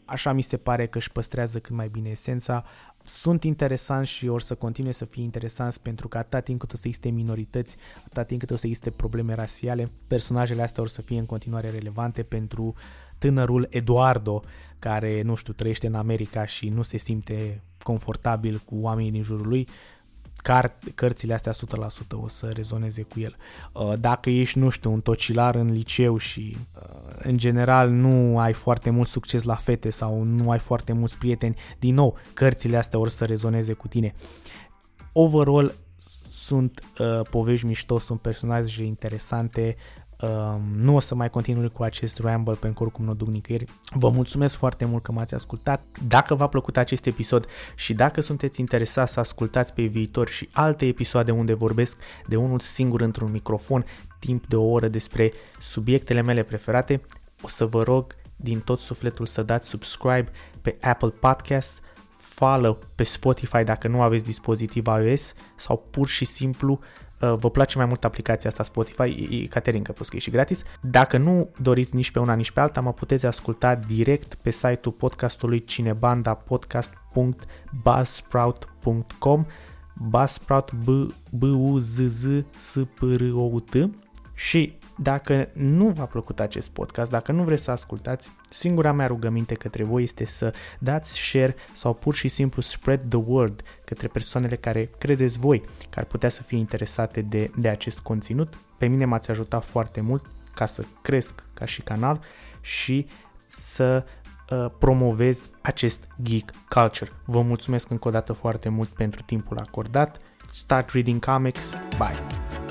Așa mi se pare că își păstrează cât mai bine esența. Sunt interesanți și or să continue să fie interesanți pentru că atâta timp cât o să existe minorități, atâta timp cât o să existe probleme rasiale, personajele astea or să fie în continuare relevante pentru tânărul Eduardo, care, nu știu, trăiește în America și nu se simte confortabil cu oamenii din jurul lui, car- cărțile astea 100% o să rezoneze cu el. Uh, dacă ești, nu știu, un tocilar în liceu și uh, în general nu ai foarte mult succes la fete sau nu ai foarte mulți prieteni, din nou, cărțile astea or să rezoneze cu tine. Overall, sunt uh, povești mișto, sunt personaje interesante, Um, nu o să mai continui cu acest ramble pentru că oricum nu duc nicăieri. Vă mulțumesc foarte mult că m-ați ascultat. Dacă v-a plăcut acest episod și dacă sunteți interesați să ascultați pe viitor și alte episoade unde vorbesc de unul singur într-un microfon timp de o oră despre subiectele mele preferate, o să vă rog din tot sufletul să dați subscribe pe Apple Podcast, follow pe Spotify dacă nu aveți dispozitiv iOS sau pur și simplu Uh, vă place mai mult aplicația asta Spotify, e Caterinca, plus că e și gratis. Dacă nu doriți nici pe una, nici pe alta, mă puteți asculta direct pe site-ul podcastului cinebandapodcast.buzzsprout.com Buzzsprout B B U Z Z S P R O U T și dacă nu v-a plăcut acest podcast, dacă nu vreți să ascultați, singura mea rugăminte către voi este să dați share sau pur și simplu spread the word către persoanele care credeți voi că ar putea să fie interesate de, de acest conținut. Pe mine m-ați ajutat foarte mult ca să cresc ca și canal și să uh, promovez acest geek culture. Vă mulțumesc încă o dată foarte mult pentru timpul acordat. Start reading comics. Bye!